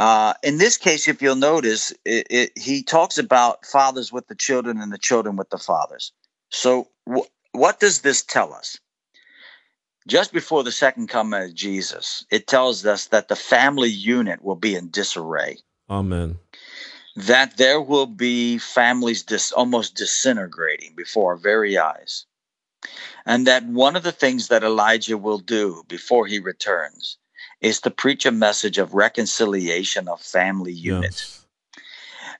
Speaker 4: Uh, in this case, if you'll notice, it, it, he talks about fathers with the children and the children with the fathers. So, wh- what does this tell us? Just before the second coming of Jesus, it tells us that the family unit will be in disarray,
Speaker 3: Amen.
Speaker 4: that there will be families dis- almost disintegrating before our very eyes, and that one of the things that Elijah will do before he returns is to preach a message of reconciliation of family unit.
Speaker 3: Yes.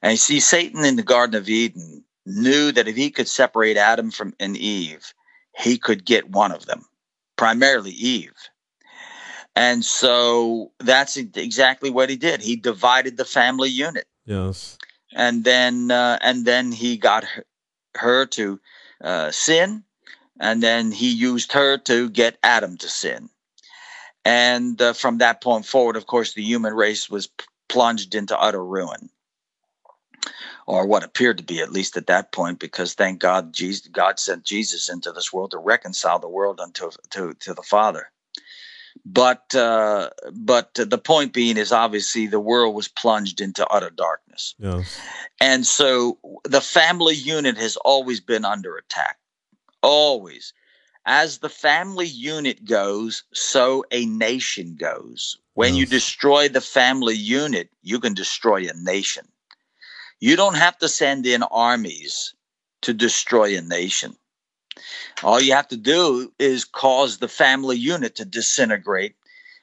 Speaker 4: And you see, Satan in the Garden of Eden knew that if he could separate Adam from and Eve, he could get one of them, primarily Eve. And so that's exactly what he did. He divided the family unit,
Speaker 3: Yes.
Speaker 4: and then uh, and then he got her, her to uh, sin, and then he used her to get Adam to sin. And uh, from that point forward, of course, the human race was plunged into utter ruin, or what appeared to be, at least at that point, because thank God, Jesus, God sent Jesus into this world to reconcile the world unto to, to the Father. But uh, but the point being is obviously the world was plunged into utter darkness,
Speaker 3: Yes.
Speaker 4: and so the family unit has always been under attack, always. As the family unit goes, so a nation goes. When you destroy the family unit, you can destroy a nation. You don't have to send in armies to destroy a nation. All you have to do is cause the family unit to disintegrate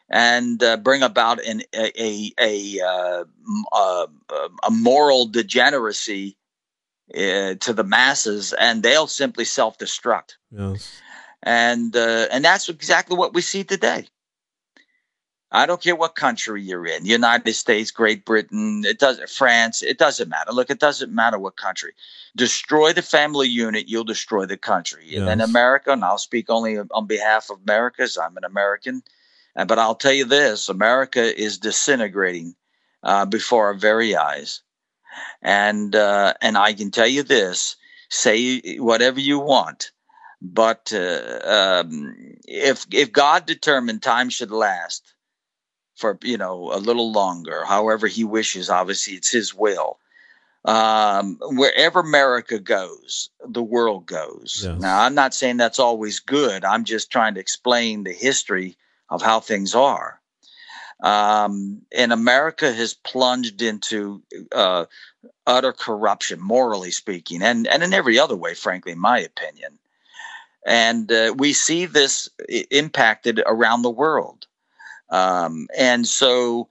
Speaker 4: and uh, bring about an, a, a, a, uh, uh, a moral degeneracy uh, to the masses, and they'll simply self destruct
Speaker 3: Yes.
Speaker 4: And uh, and that's exactly what we see today. I don't care what country you're in, United States, Great Britain, it doesn't France, it doesn't matter. Look, it doesn't matter what country. Destroy the family unit, you'll destroy the country. And then America, and I'll speak only on behalf of America, as I'm an American. uh, But I'll tell you this: America is disintegrating uh, before our very eyes, and uh, and I can tell you this: say whatever you want, but uh, um, if if God determined time should last for you know a little longer, however He wishes, obviously it's His will. Um, wherever America goes, the world goes.
Speaker 3: Yes.
Speaker 4: Now, I'm not saying that's always good. I'm just trying to explain the history of how things are. Um, and America has plunged into uh, utter corruption, morally speaking, and, and in every other way, frankly, in my opinion. And uh, we see this impacted around the world. Um, and so,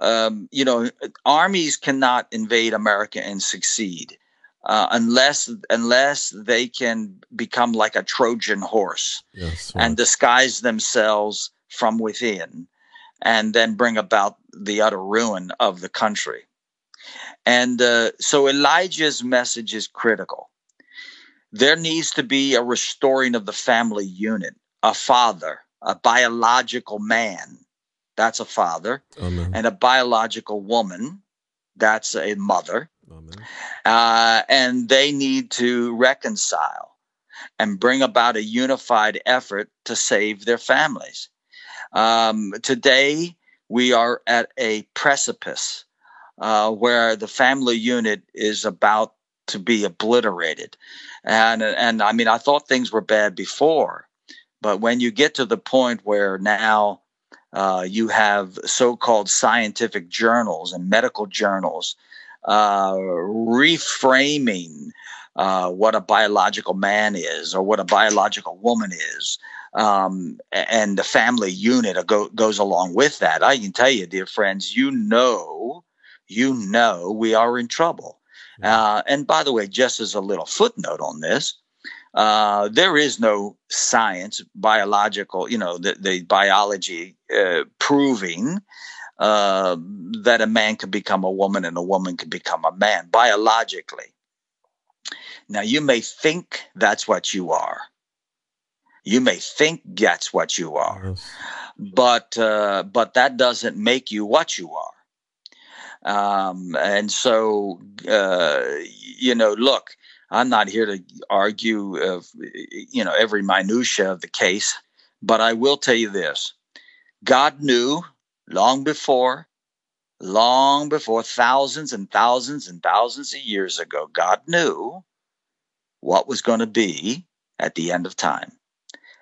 Speaker 4: um, you know, armies cannot invade America and succeed uh, unless unless they can become like a Trojan horse
Speaker 3: Yes.
Speaker 4: and disguise themselves from within and then bring about the utter ruin of the country. And uh, so Elijah's message is critical. There needs to be a restoring of the family unit, a father, a biological man, that's a father,
Speaker 3: Amen.
Speaker 4: and a biological woman, that's a mother
Speaker 3: Amen.
Speaker 4: uh, and they need to reconcile and bring about a unified effort to save their families. Um, today, we are at a precipice uh, where the family unit is about to be obliterated. And, and I mean, I thought things were bad before, but when you get to the point where now uh, you have so called scientific journals and medical journals uh, reframing uh, what a biological man is or what a biological woman is. Um, and the family unit go, goes along with that. I can tell you, dear friends, you know, you know, we are in trouble. Uh, and by the way, just as a little footnote on this, uh, there is no science, biological, you know, the, the biology uh, proving uh, that a man can become a woman and a woman can become a man biologically. Now, you may think that's what you are. You may think that's what you are,
Speaker 3: Yes.
Speaker 4: but uh, but that doesn't make you what you are. Um, and so, uh, you know, look, I'm not here to argue of you know every minutia of the case, but I will tell you this: God knew long before, long before, thousands and thousands and thousands of years ago, God knew what was going to be at the end of time.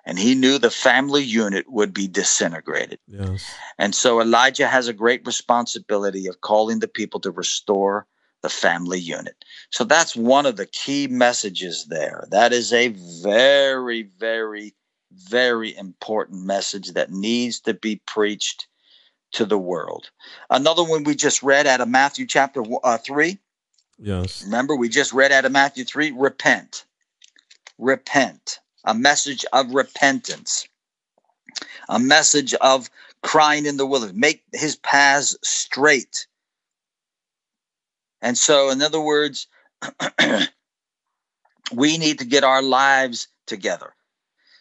Speaker 4: And he knew the family unit would be disintegrated.
Speaker 3: Yes.
Speaker 4: And so Elijah has a great responsibility of calling the people to restore the family unit. So that's one of the key messages there. That is a very, very, very important message that needs to be preached to the world. Another one we just read out of Matthew chapter uh, 3.
Speaker 3: Yes.
Speaker 4: Remember, we just read out of Matthew 3 repent. Repent. A message of repentance. A message of crying in the wilderness. Make his paths straight. And so, in other words, we need to get our lives together.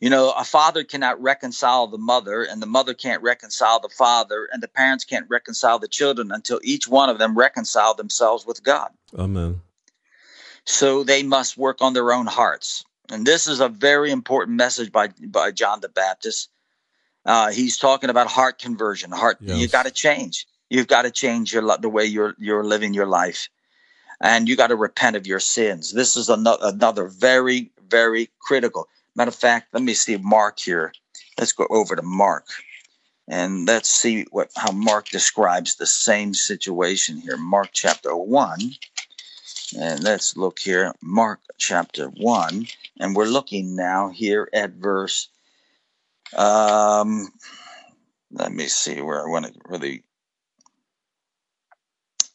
Speaker 4: You know, a father cannot reconcile the mother, and the mother can't reconcile the father, and the parents can't reconcile the children until each one of them reconcile themselves with God.
Speaker 3: Amen.
Speaker 4: So they must work on their own hearts. And this is a very important message by, by John the Baptist. Uh, he's talking about heart conversion. Heart,
Speaker 3: Yes.
Speaker 4: you got to change. You've got to change your the way you're you're living your life, and you got to repent of your sins. This is another another very very critical. Matter of fact, let me see Mark here. Let's go over to Mark, and let's see what how Mark describes the same situation here. Mark chapter one, and let's look here. Mark chapter one, and we're looking now here at verse. Um, let me see where I want to really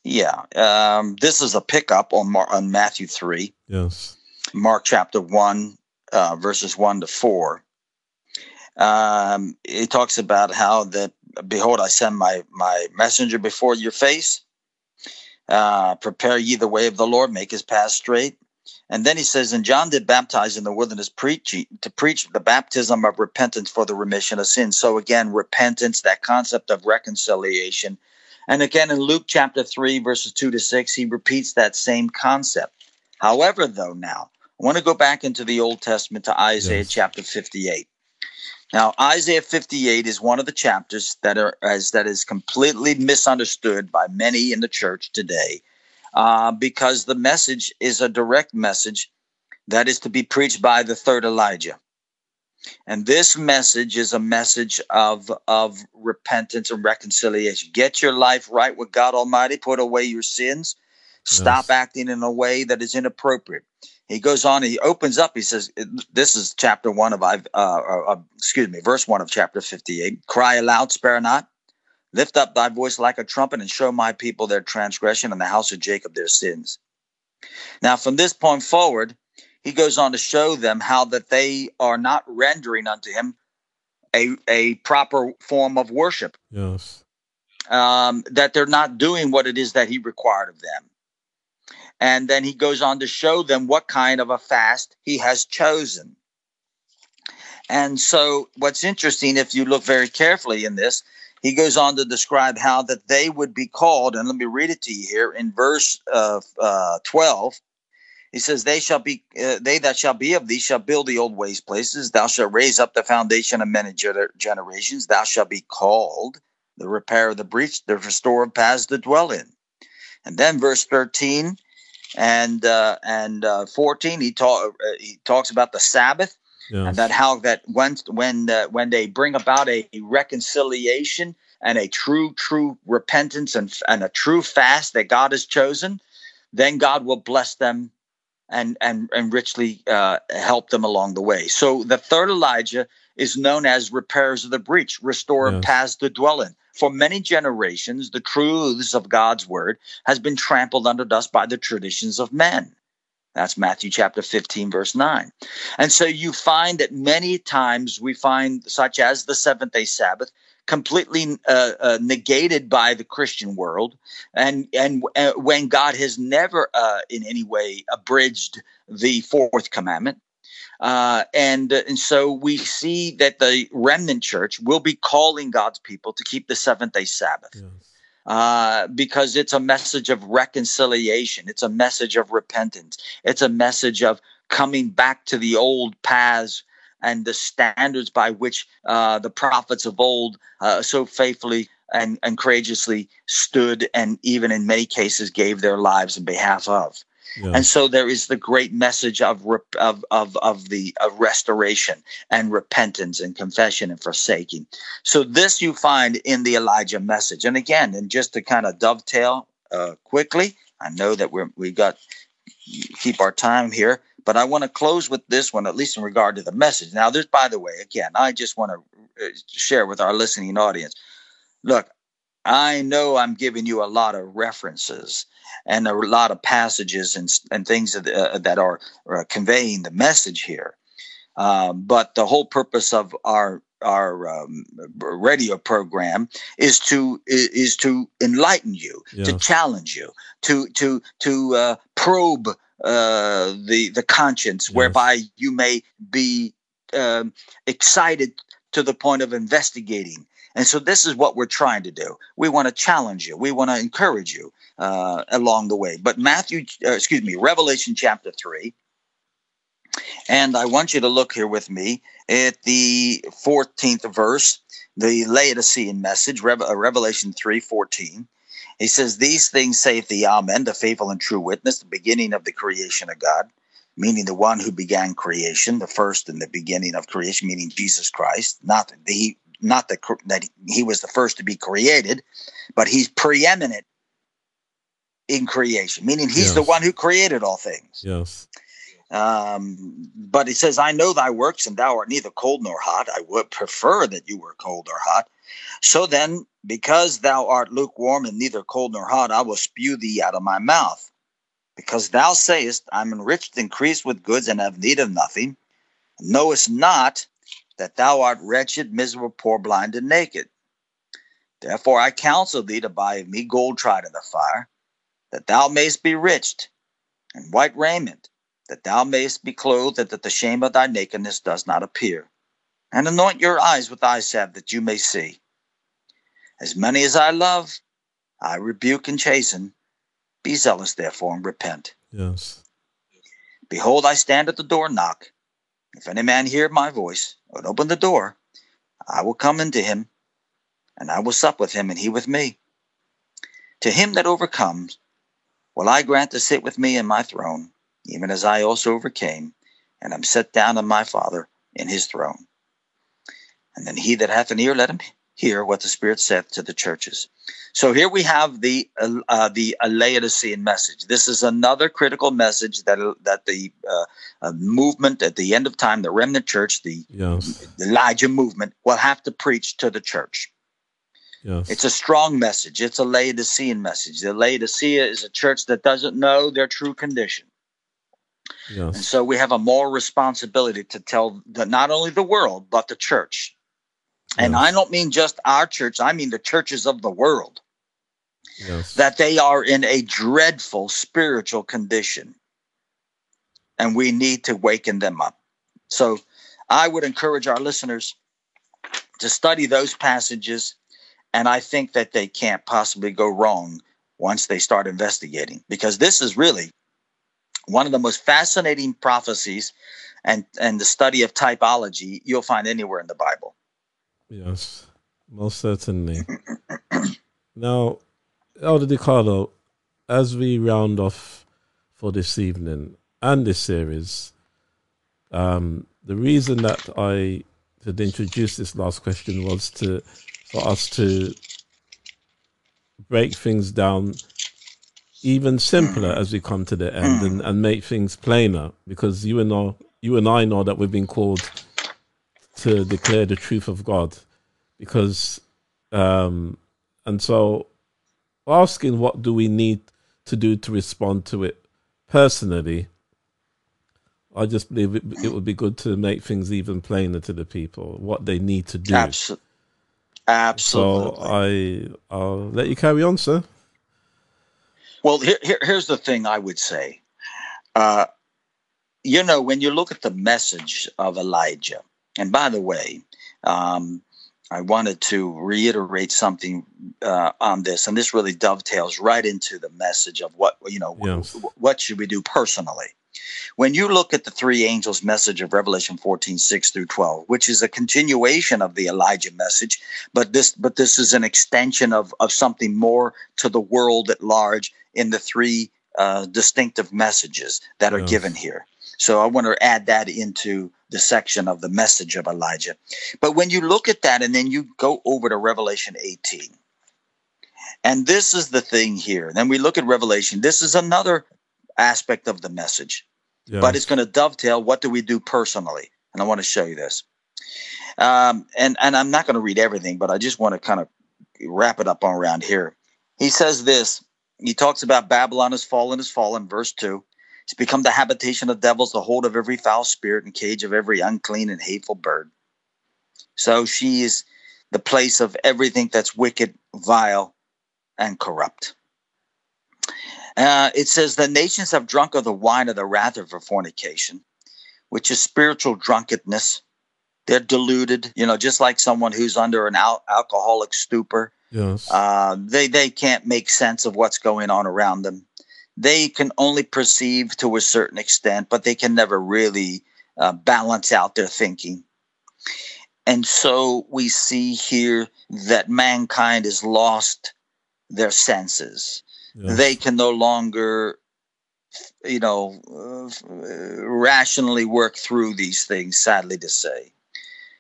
Speaker 4: yeah, um, this is a pickup on Mar- on Matthew three,
Speaker 3: Yes.
Speaker 4: Mark chapter one, uh, verses one to four. Um, it talks about how that behold, I send my my messenger before your face. Uh, prepare ye the way of the Lord, make his path straight. And then he says, and John did baptize in the wilderness, preach to preach the baptism of repentance for the remission of sins. So again, repentance, that concept of reconciliation. And again, in Luke chapter 3, verses 2 to 6, he repeats that same concept. However, though, now, I want to go back into the Old Testament to Isaiah
Speaker 3: Yes.
Speaker 4: chapter 58. Now, Isaiah 58 is one of the chapters that are as that is completely misunderstood by many in the church today, uh, because the message is a direct message that is to be preached by the third Elijah. And this message is a message of, of repentance and reconciliation. Get your life right with God Almighty, put away your sins, stop
Speaker 3: Yes.
Speaker 4: acting in a way that is inappropriate. He goes on, he opens up, he says, This is chapter one of, uh, uh, uh, excuse me, verse one of chapter 58. Cry aloud, spare not. Lift up thy voice like a trumpet and show my people their transgression and the house of Jacob their sins. Now, from this point forward, he goes on to show them how that they are not rendering unto him a, a proper form of worship,
Speaker 3: Yes.
Speaker 4: um, that they're not doing what it is that he required of them. And then he goes on to show them what kind of a fast he has chosen. And so, what's interesting, if you look very carefully in this, he goes on to describe how that they would be called. And let me read it to you here in verse uh, uh, 12. He says, "They shall be uh, they that shall be of thee shall build the old waste places. Thou shalt raise up the foundation of many gener- generations. Thou shalt be called the repair of the breach, the restorer of paths to dwell in." And then verse thirteen and uh, and uh, fourteen, he talk uh, he talks about the Sabbath and that how that when when uh, when they bring about a reconciliation and a true true repentance and and a true fast that God has chosen, then God will bless them and and and richly uh, help them along the way. So the third Elijah is known as repairs of the breach, restore
Speaker 3: Yes.
Speaker 4: paths to dwell in. For many generations, the truths of God's word has been trampled under dust by the traditions of men. That's Matthew chapter 15, verse 9. And so you find that many times we find, such as the seventh day Sabbath, completely uh, uh, negated by the Christian world, and and uh, when God has never uh, in any way abridged the fourth commandment. Uh, and and so we see that the remnant church will be calling God's people to keep the seventh day Sabbath
Speaker 3: Yes.
Speaker 4: uh, because it's a message of reconciliation. It's a message of repentance. It's a message of coming back to the old paths and the standards by which uh, the prophets of old uh, so faithfully and, and courageously stood and even in many cases gave their lives in behalf of. And so there is the great message of of of of the of restoration and repentance and confession and forsaking. So this you find in the Elijah message. And again, and just to kind of dovetail uh, quickly, I know that we're we got keep our time here, but I want to close with this one, at least in regard to the message. Now, this, by the way, again, I just want to uh, share with our listening audience. Look, I know I'm giving you a lot of references and a lot of passages and, and things that, uh, that are uh, conveying the message here. Um, but the whole purpose of our our um, radio program is to is to enlighten you, to challenge you, to to to uh, probe uh, the the conscience,
Speaker 3: Yes.
Speaker 4: whereby you may be um, excited to the point of investigating. And so this is what we're trying to do. We want to challenge you. We want to encourage you uh, along the way. But Matthew, uh, excuse me, Revelation chapter three. And I want you to look here with me at the 14th verse, the Laodicean message, uh, Revelation 3 14. He says, These things saith the Amen, the faithful and true witness, the beginning of the creation of God, meaning the one who began creation, the first and the beginning of creation, meaning Jesus Christ, not that he not that, that he was the first to be created, but he's preeminent in creation, meaning he's the one who created all things.
Speaker 3: Yes.
Speaker 4: Um, but he says, I know thy works, and thou art neither cold nor hot. I would prefer that you were cold or hot. So then, because thou art lukewarm and neither cold nor hot, I will spew thee out of my mouth. Because thou sayest, I'm enriched, increased with goods, and have need of nothing, knowest not that thou art wretched, miserable, poor, blind, and naked. Therefore I counsel thee to buy of me gold tried in the fire, that thou mayest be rich, and white raiment, that thou mayest be clothed, and that the shame of thy nakedness does not appear. And anoint your eyes with eye salve, that you may see. As many as I love, I rebuke and chasten. Be zealous, therefore, and repent.
Speaker 3: Yes.
Speaker 4: Behold, I stand at the door and knock. If any man hear my voice, and open the door, I will come into him, and I will sup with him, and he with me. To him that overcomes, will I grant to sit with me in my throne, even as I also overcame, and am set down on my Father in his throne. And then he that hath an ear, let him hear what the Spirit saith to the churches. So here we have the uh, uh, the Laodicean message. This is another critical message that that the uh, uh, movement at the end of time, the remnant church, the,
Speaker 3: Yes.
Speaker 4: the Elijah movement, will have to preach to the church.
Speaker 3: Yes.
Speaker 4: It's a strong message. It's a Laodicean message. The Laodicea is a church that doesn't know their true condition. And so we have a moral responsibility to tell the, not only the world, but the church. And
Speaker 3: Yes.
Speaker 4: I don't mean just our church, I mean the churches of the world,
Speaker 3: Yes.
Speaker 4: that they are in a dreadful spiritual condition. And we need to waken them up. So I would encourage our listeners to study those passages. And I think that they can't possibly go wrong once they start investigating, because this is really one of the most fascinating prophecies and, and the study of typology you'll find anywhere in the Bible.
Speaker 3: Yes, most certainly. now, Elder DeCarlo, as we round off for this evening and this series, um, the reason that I had introduced this last question was to for us to break things down even simpler as we come to the end and, and make things plainer because you and I, you and I know that we've been called to declare the truth of God because um and so asking what do we need to do to respond to it personally I just believe it, it would be good to make things even plainer to the people what they need to do.
Speaker 4: Abso- Absolutely.
Speaker 3: So I I'll let you carry on, sir.
Speaker 4: Well, here, here, here's the thing I would say. Uh, you know, when you look at the message of Elijah, and by the way, um, I wanted to reiterate something uh, on this, and this really dovetails right into the message of what you know.
Speaker 3: Yes.
Speaker 4: What should we do personally? When you look at the three angels' message of Revelation 14, 6 through 12, which is a continuation of the Elijah message, but this but this is an extension of, of something more to the world at large in the three uh, distinctive messages that are
Speaker 3: Yes.
Speaker 4: given here. So I want to add that into the section of the message of Elijah. But when you look at that and then you go over to Revelation 18, and this is the thing here. Then we look at Revelation. This is another aspect of the message,
Speaker 3: Yes.
Speaker 4: but it's going to dovetail. What do we do personally? And I want to show you this. Um, and and I'm not going to read everything, but I just want to kind of wrap it up on around here. He says this. He talks about Babylon has fallen, has fallen. Verse two. It's become the habitation of devils, the hold of every foul spirit, and cage of every unclean and hateful bird. So she is the place of everything that's wicked, vile, and corrupt. Uh, it says the nations have drunk of the wine of the wrath of her fornication, which is spiritual drunkenness. They're deluded, you know, just like someone who's under an al- alcoholic stupor.
Speaker 3: yes.
Speaker 4: Uh, they they can't make sense of what's going on around them. They can only perceive to a certain extent, but they can never really uh, balance out their thinking. And so we see here that mankind has lost their senses.
Speaker 3: yes.
Speaker 4: They can no longer, you know, uh, rationally work through these things, sadly to say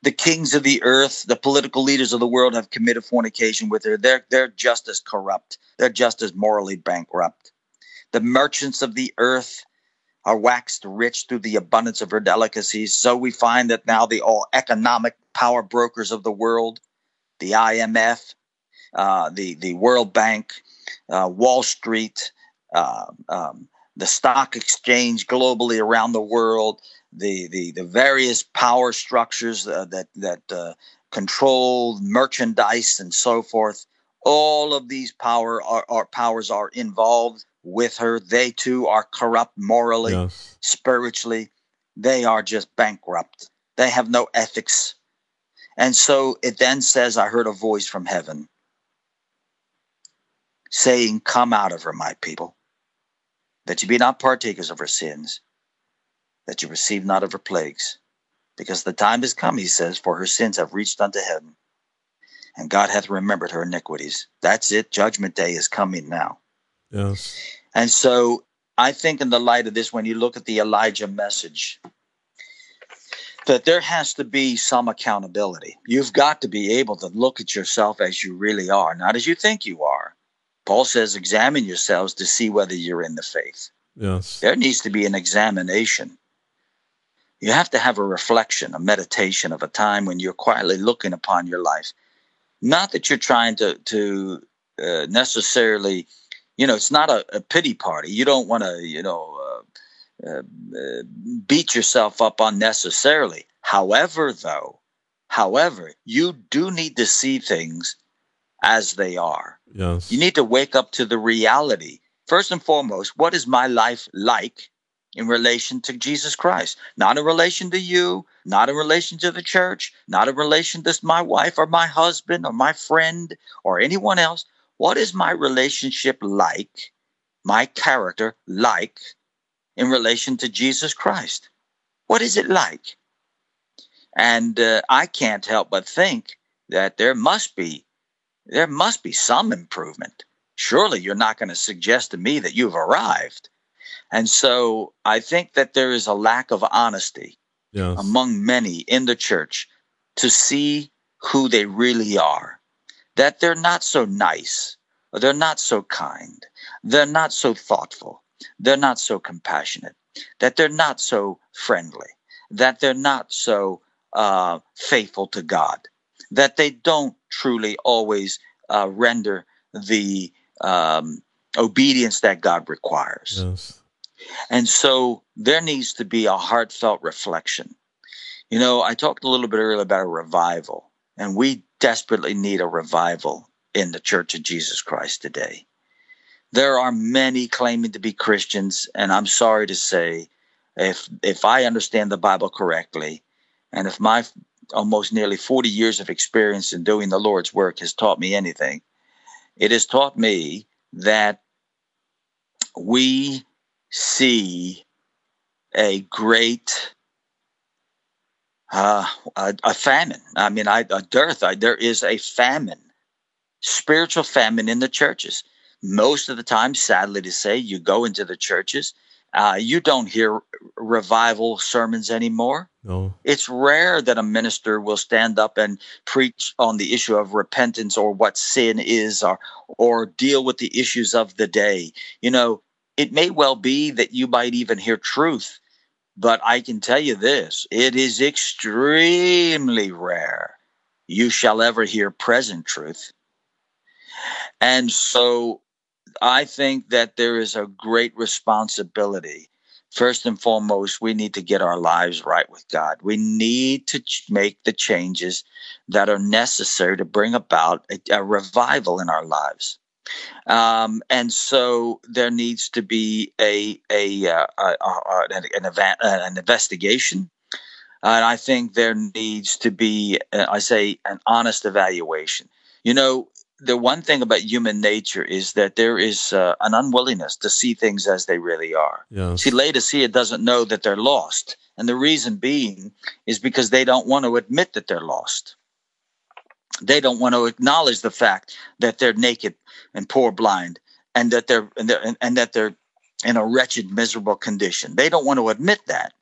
Speaker 4: the kings of the earth, the political leaders of the world have committed fornication with her. They're they're just as corrupt. They're just as morally bankrupt. The merchants of the earth are waxed rich through the abundance of her delicacies. So we find that now the all economic power brokers of the world, the IMF, uh, the the World Bank, uh, Wall Street, uh, um, the stock exchange globally around the world, the the the various power structures uh, that that uh, control merchandise and so forth. All of these power are, are powers are involved with her. They too are corrupt morally,
Speaker 3: yes.
Speaker 4: spiritually. They are just bankrupt. They have no ethics. And so it then says, I heard a voice from heaven saying, Come out of her, my people, that you be not partakers of her sins, that you receive not of her plagues. Because the time is come, he says, for her sins have reached unto heaven, and God hath remembered her iniquities. That's it. Judgment day is coming now.
Speaker 3: Yes.
Speaker 4: And so I think, in the light of this, when you look at the Elijah message, that there has to be some accountability. You've got to be able to look at yourself as you really are, not as you think you are. Paul says, examine yourselves to see whether you're in the faith.
Speaker 3: Yes.
Speaker 4: There needs to be an examination. You have to have a reflection, a meditation of a time when you're quietly looking upon your life. Not that you're trying to to uh, necessarily, you know, it's not a, a pity party. You don't want to, you know, uh, uh, uh, beat yourself up unnecessarily. However, though, however, you do need to see things as they are.
Speaker 3: Yes.
Speaker 4: You need to wake up to the reality. First and foremost, what is my life like in relation to Jesus Christ? Not in relation to you, not in relation to the church, not in relation to my wife or my husband or my friend or anyone else. What is my relationship like, my character like in relation to Jesus Christ? What is it like? And uh, I can't help but think that there must be there must be some improvement. Surely you're not going to suggest to me that you've arrived. And so I think that there is a lack of honesty
Speaker 3: Yes.
Speaker 4: among many in the church to see who they really are. That they're not so nice, or they're not so kind, they're not so thoughtful, they're not so compassionate, that they're not so friendly, that they're not so uh, faithful to God, that they don't truly always uh, render the um, obedience that God requires.
Speaker 3: Yes.
Speaker 4: And so there needs to be a heartfelt reflection. You know, I talked a little bit earlier about a revival, and we desperately need a revival in the Church of Jesus Christ today. There are many claiming to be Christians, and I'm sorry to say, if if I understand the Bible correctly, and if my almost nearly 40 years of experience in doing the Lord's work has taught me anything, it has taught me that we see a great uh, a, a famine. I mean, I, a dearth. I, there is a famine, spiritual famine in the churches. Most of the time, sadly to say, you go into the churches, uh, you don't hear revival sermons anymore.
Speaker 3: No.
Speaker 4: It's rare that a minister will stand up and preach on the issue of repentance or what sin is or or deal with the issues of the day. You know, it may well be that you might even hear truth, but I can tell you this, it is extremely rare you shall ever hear present truth. And so I think that there is a great responsibility first and foremost, we need to get our lives right with God. We need to ch- make the changes that are necessary to bring about a, a revival in our lives. Um, and so there needs to be a, a, uh, a, a an, an, an investigation. And I think there needs to be, uh, I say, an honest evaluation. You know, the one thing about human nature is that there is uh, an unwillingness to see things as they really are.
Speaker 3: Yes.
Speaker 4: See, Laodicea doesn't know that they're lost. And the reason being is because they don't want to admit that they're lost. They don't want to acknowledge the fact that they're naked and poor blind and that they're and, they're, and that they're in a wretched, miserable condition. They don't want to admit that.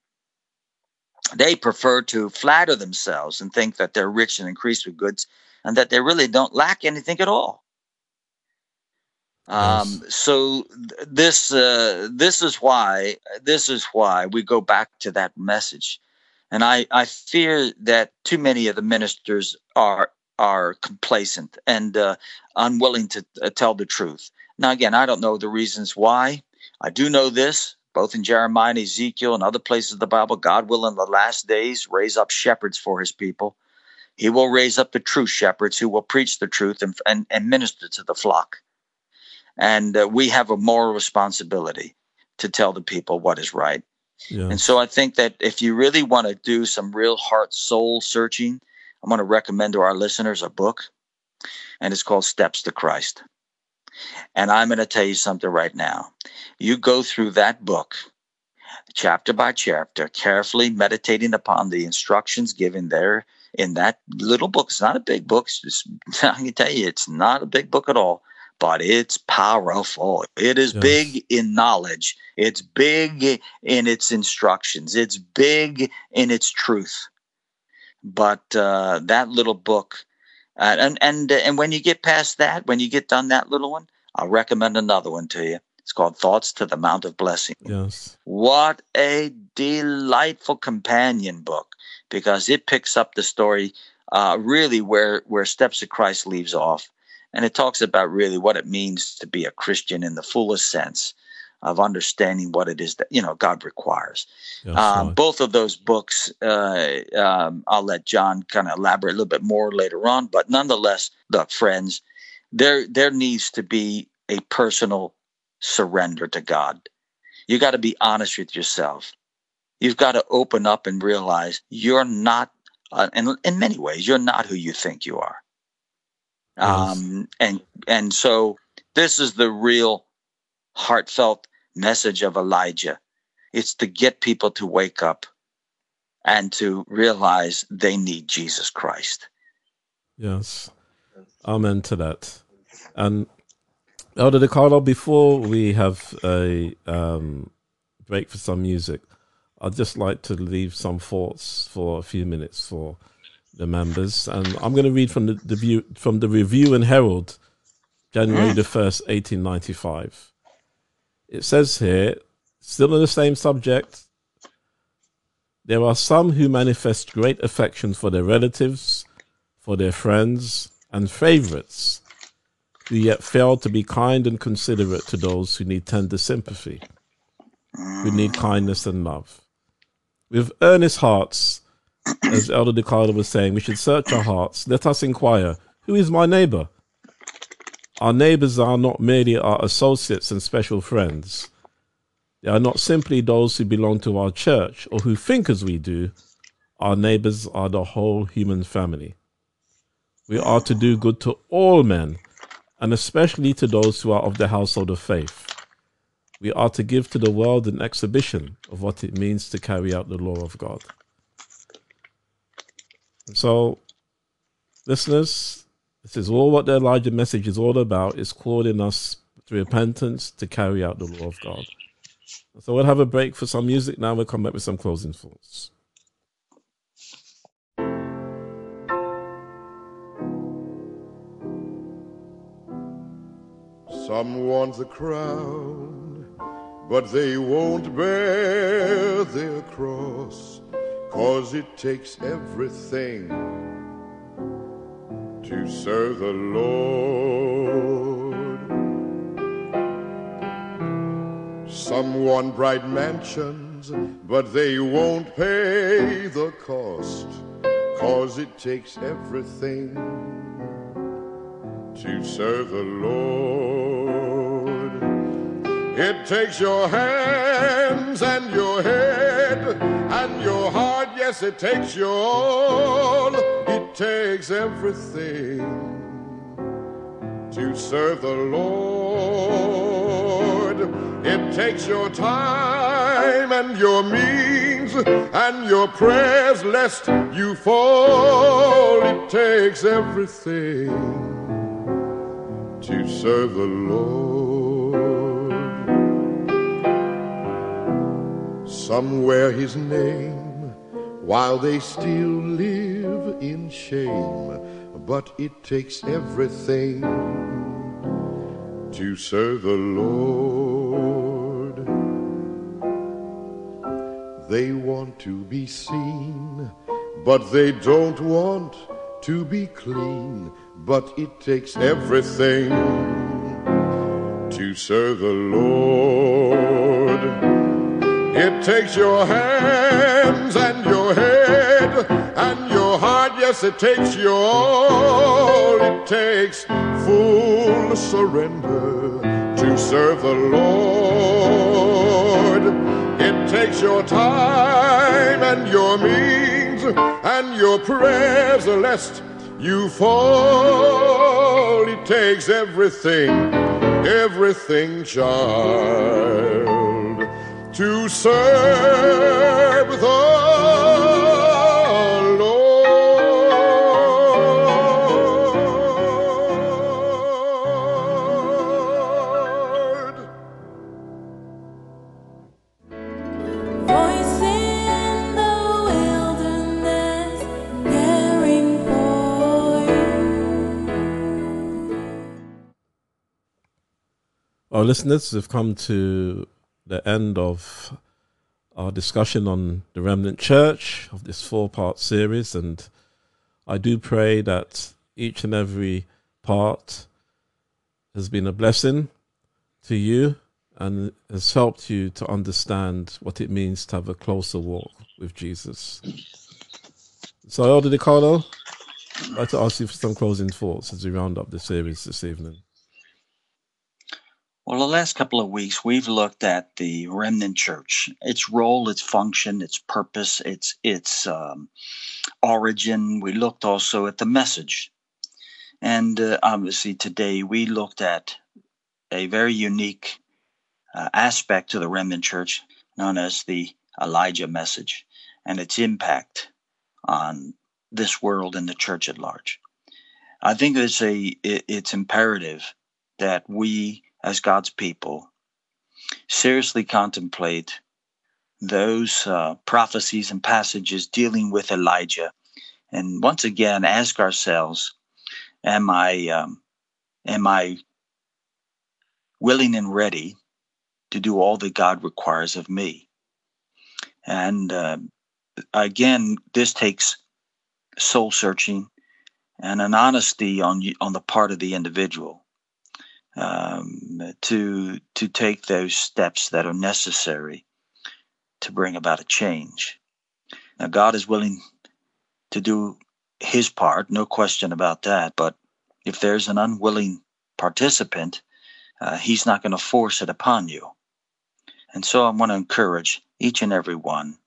Speaker 4: They prefer to flatter themselves and think that they're rich and increased with goods and that they really don't lack anything at all. Um, so th- this uh, this is why this is why we go back to that message, and I I fear that too many of the ministers are are complacent and uh, unwilling to uh, tell the truth. Now again, I don't know the reasons why. I do know this. Both in Jeremiah and Ezekiel and other places of the Bible, God will in the last days raise up shepherds for his people. He will raise up the true shepherds who will preach the truth and, and, and minister to the flock. And uh, we have a moral responsibility to tell the people what is right.
Speaker 3: Yeah.
Speaker 4: And so I think that if you really want to do some real heart soul searching, I'm going to recommend to our listeners a book, and it's called Steps to Christ. And I'm going to tell you something right now. You go through that book, chapter by chapter, carefully meditating upon the instructions given there in that little book. It's not a big book. Just, I can tell you, it's not a big book at all, but it's powerful. It is
Speaker 3: Yes.
Speaker 4: big in knowledge. It's big in its instructions. It's big in its truth. But uh, that little book, uh, and and and when you get past that, when you get done that little one, I'll recommend another one to you. It's called Thoughts to the Mount of Blessing.
Speaker 3: Yes.
Speaker 4: What a delightful companion book because it picks up the story uh, really where where Steps of Christ leaves off, and it talks about really what it means to be a Christian in the fullest sense of understanding what it is that you know God requires. Um,
Speaker 3: right.
Speaker 4: both of those books, uh, um, I'll let John kind of elaborate a little bit more later on. But nonetheless, look, friends, there there needs to be a personal surrender to God. You got to be honest with yourself. You've got to open up and realize you're not, uh, and in many ways, you're not who you think you are.
Speaker 3: Yes.
Speaker 4: Um, and and so this is the real heartfelt message of Elijah. It's to get people to wake up and to realize they need Jesus Christ.
Speaker 3: Yes. Amen to that. And Elder DeCarlo, before we have a um, break for some music, I'd just like to leave some thoughts for a few minutes for the members. And I'm going to read from the, the view, from the Review and Herald, January the 1st, 1895. It says here, still on the same subject, there are some who manifest great affection for their relatives, for their friends and favorites, who yet fail to be kind and considerate to those who need tender sympathy, who need kindness and love. With earnest hearts, as Elder DeCarlo was saying, we should search our hearts. Let us inquire, who is my neighbor? Our neighbors are not merely our associates and special friends. They are not simply those who belong to our church or who think as we do. Our neighbors are the whole human family. We are to do good to all men, and especially to those who are of the household of faith. we are to give to the world an exhibition of what it means to carry out the law of God. So, listeners, this is all what the Elijah message is all about, is calling us to repentance to carry out the law of God. So we'll have a break for some music now. We'll come back with some closing thoughts.
Speaker 5: Some want the crown, but they won't bear their cross, cause it takes everything to serve the Lord. Some want bright mansions, but they won't pay the cost, cause it takes everything to serve the Lord. It takes your hands and your head and your heart, yes, it takes your all. It takes everything to serve the Lord. It takes your time and your means and your prayers lest you fall. It takes everything to serve the Lord. Somewhere his name while they still live in shame, but it takes everything to serve the Lord. They want to be seen, but they don't want to be clean, but it takes everything to serve the Lord. It takes your hands and your head yes, it takes your all. It takes full surrender to serve the Lord. It takes your time and your means and your prayers, lest you fall. It takes everything, everything, child, to serve the
Speaker 3: Our listeners have come to the end of our discussion on the remnant church of this four part series, and I do pray that each and every part has been a blessing to you and has helped you to understand what it means to have a closer walk with Jesus. So, Elder DeCarlo, I'd like to ask you for some closing thoughts as we round up the series this evening.
Speaker 4: Well, the last couple of weeks, we've looked at the remnant church, its role, its function, its purpose, its its um, origin. We looked also at the message, and uh, obviously today we looked at a very unique uh, aspect to the remnant church, known as the Elijah message, and its impact on this world and the church at large. I think it's a it- it's imperative that we as God's people seriously contemplate those uh, prophecies and passages dealing with Elijah, and once again ask ourselves: Am I um, am I willing and ready to do all that God requires of me? And uh, again, this takes soul searching and an honesty on on the part of the individual um, to to take those steps that are necessary to bring about a change. Now, God is willing to do His part, no question about that. But if there's an unwilling participant, uh, He's not going to force it upon you. And so, I want to encourage each and every one: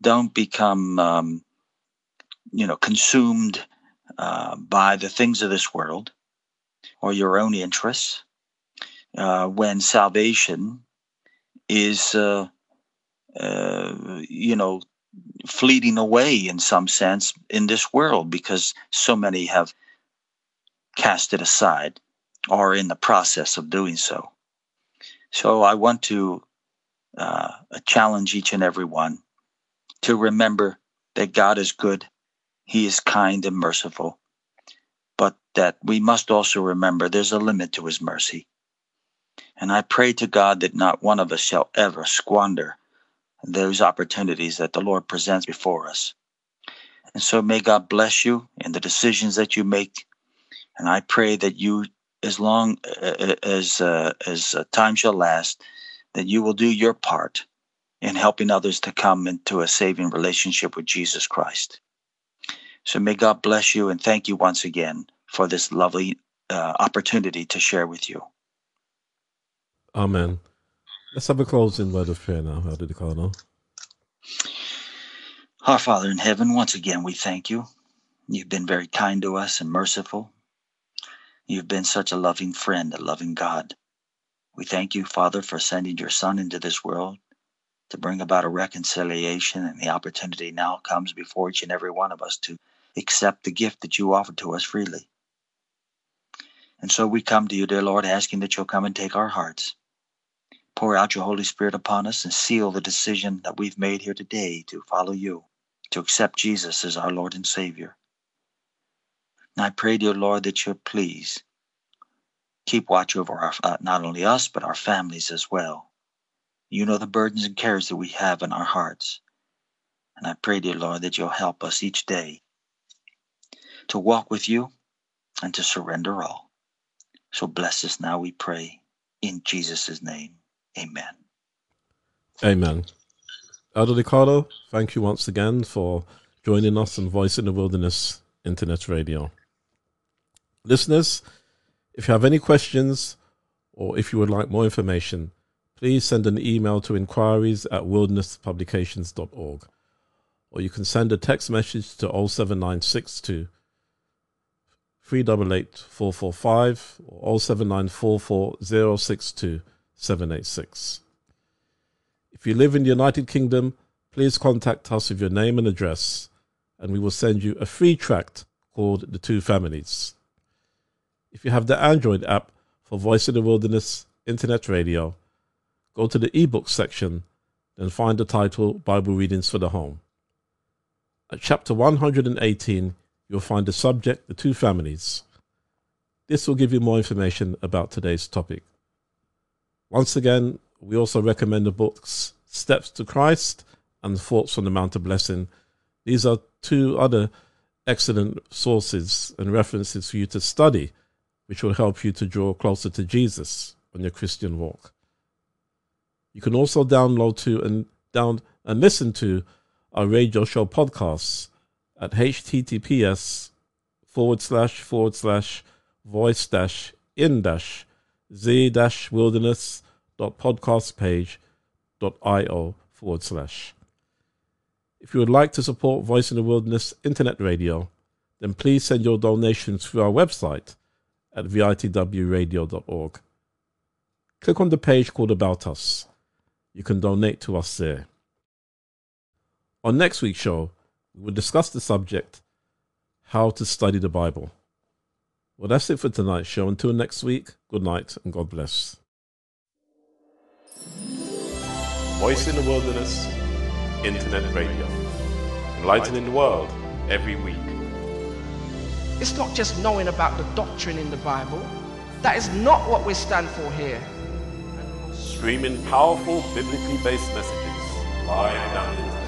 Speaker 4: don't become, um, you know, consumed uh, by the things of this world or your own interests uh, when salvation is, uh, uh, you know, fleeting away in some sense in this world because so many have cast it aside or in the process of doing so. So I want to uh, challenge each and every one to remember that God is good, He is kind and merciful, that we must also remember there's a limit to His mercy. And I pray to God that not one of us shall ever squander those opportunities that the Lord presents before us. And so may God bless you in the decisions that you make. And I pray that you, as long uh, as uh, as uh, time shall last, that you will do your part in helping others to come into a saving relationship with Jesus Christ. So may God bless you and thank you once again for this lovely uh, opportunity to share with you.
Speaker 3: Amen. Let's have a closing word of prayer now, Elder DeCarlo.
Speaker 4: Our Father in heaven, once again, we thank you. You've been very kind to us and merciful. You've been such a loving friend, a loving God. We thank you, Father, for sending your Son into this world to bring about a reconciliation, and the opportunity now comes before each and every one of us to accept the gift that you offer to us freely. And so we come to you, dear Lord, asking that you'll come and take our hearts. Pour out your Holy Spirit upon us and seal the decision that we've made here today to follow you, to accept Jesus as our Lord and Savior. And I pray, dear Lord, that you'll please keep watch over our, uh, not only us, but our families as well. You know the burdens and cares that we have in our hearts. And I pray, dear Lord, that you'll help us each day to walk with you and to surrender all. So bless us now, we pray, in Jesus' name. Amen.
Speaker 3: Amen. Elder DeCarlo, thank you once again for joining us on Voice in the Wilderness Internet Radio. Listeners, if you have any questions or if you would like more information, please send an email to inquiries at wildernesspublications.org or you can send a text message to 07962 388 445 or 07944 062 786. If you live in the United Kingdom, please contact us with your name and address, and we will send you a free tract called The Two Families. If you have the Android app for Voice of the Wilderness Internet Radio, go to the ebook section, then find the title Bible Readings for the Home. At chapter 118, you'll find the subject The Two Families. This will give you more information about today's topic. Once again, we also recommend the books Steps to Christ and Thoughts on the Mount of Blessing. These are two other excellent sources and references for you to study, which will help you to draw closer to Jesus on your Christian walk. You can also download to and down and listen to our radio show podcasts at https forward slash forward slash voice dash in dash z dash wilderness dot podcast page dot io forward slash. If you would like to support Voice in the Wilderness Internet Radio, then please send your donations through our website at vitwradio.org. Click on the page called About Us. You can donate to us there. On next week's show, we will discuss the subject How to Study the Bible. Well, that's it for tonight's show. Until next week, good night and God bless.
Speaker 6: Voice in the Wilderness Internet Radio. Enlightening the world every week.
Speaker 7: It's not just knowing about the doctrine in the Bible. That is not what we stand for here.
Speaker 6: Streaming powerful biblically based messages live down the internet.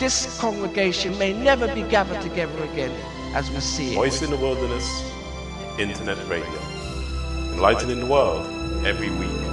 Speaker 7: This congregation may never be gathered together again as we see it.
Speaker 6: Voice in the Wilderness Internet Radio. Enlightening the world every week.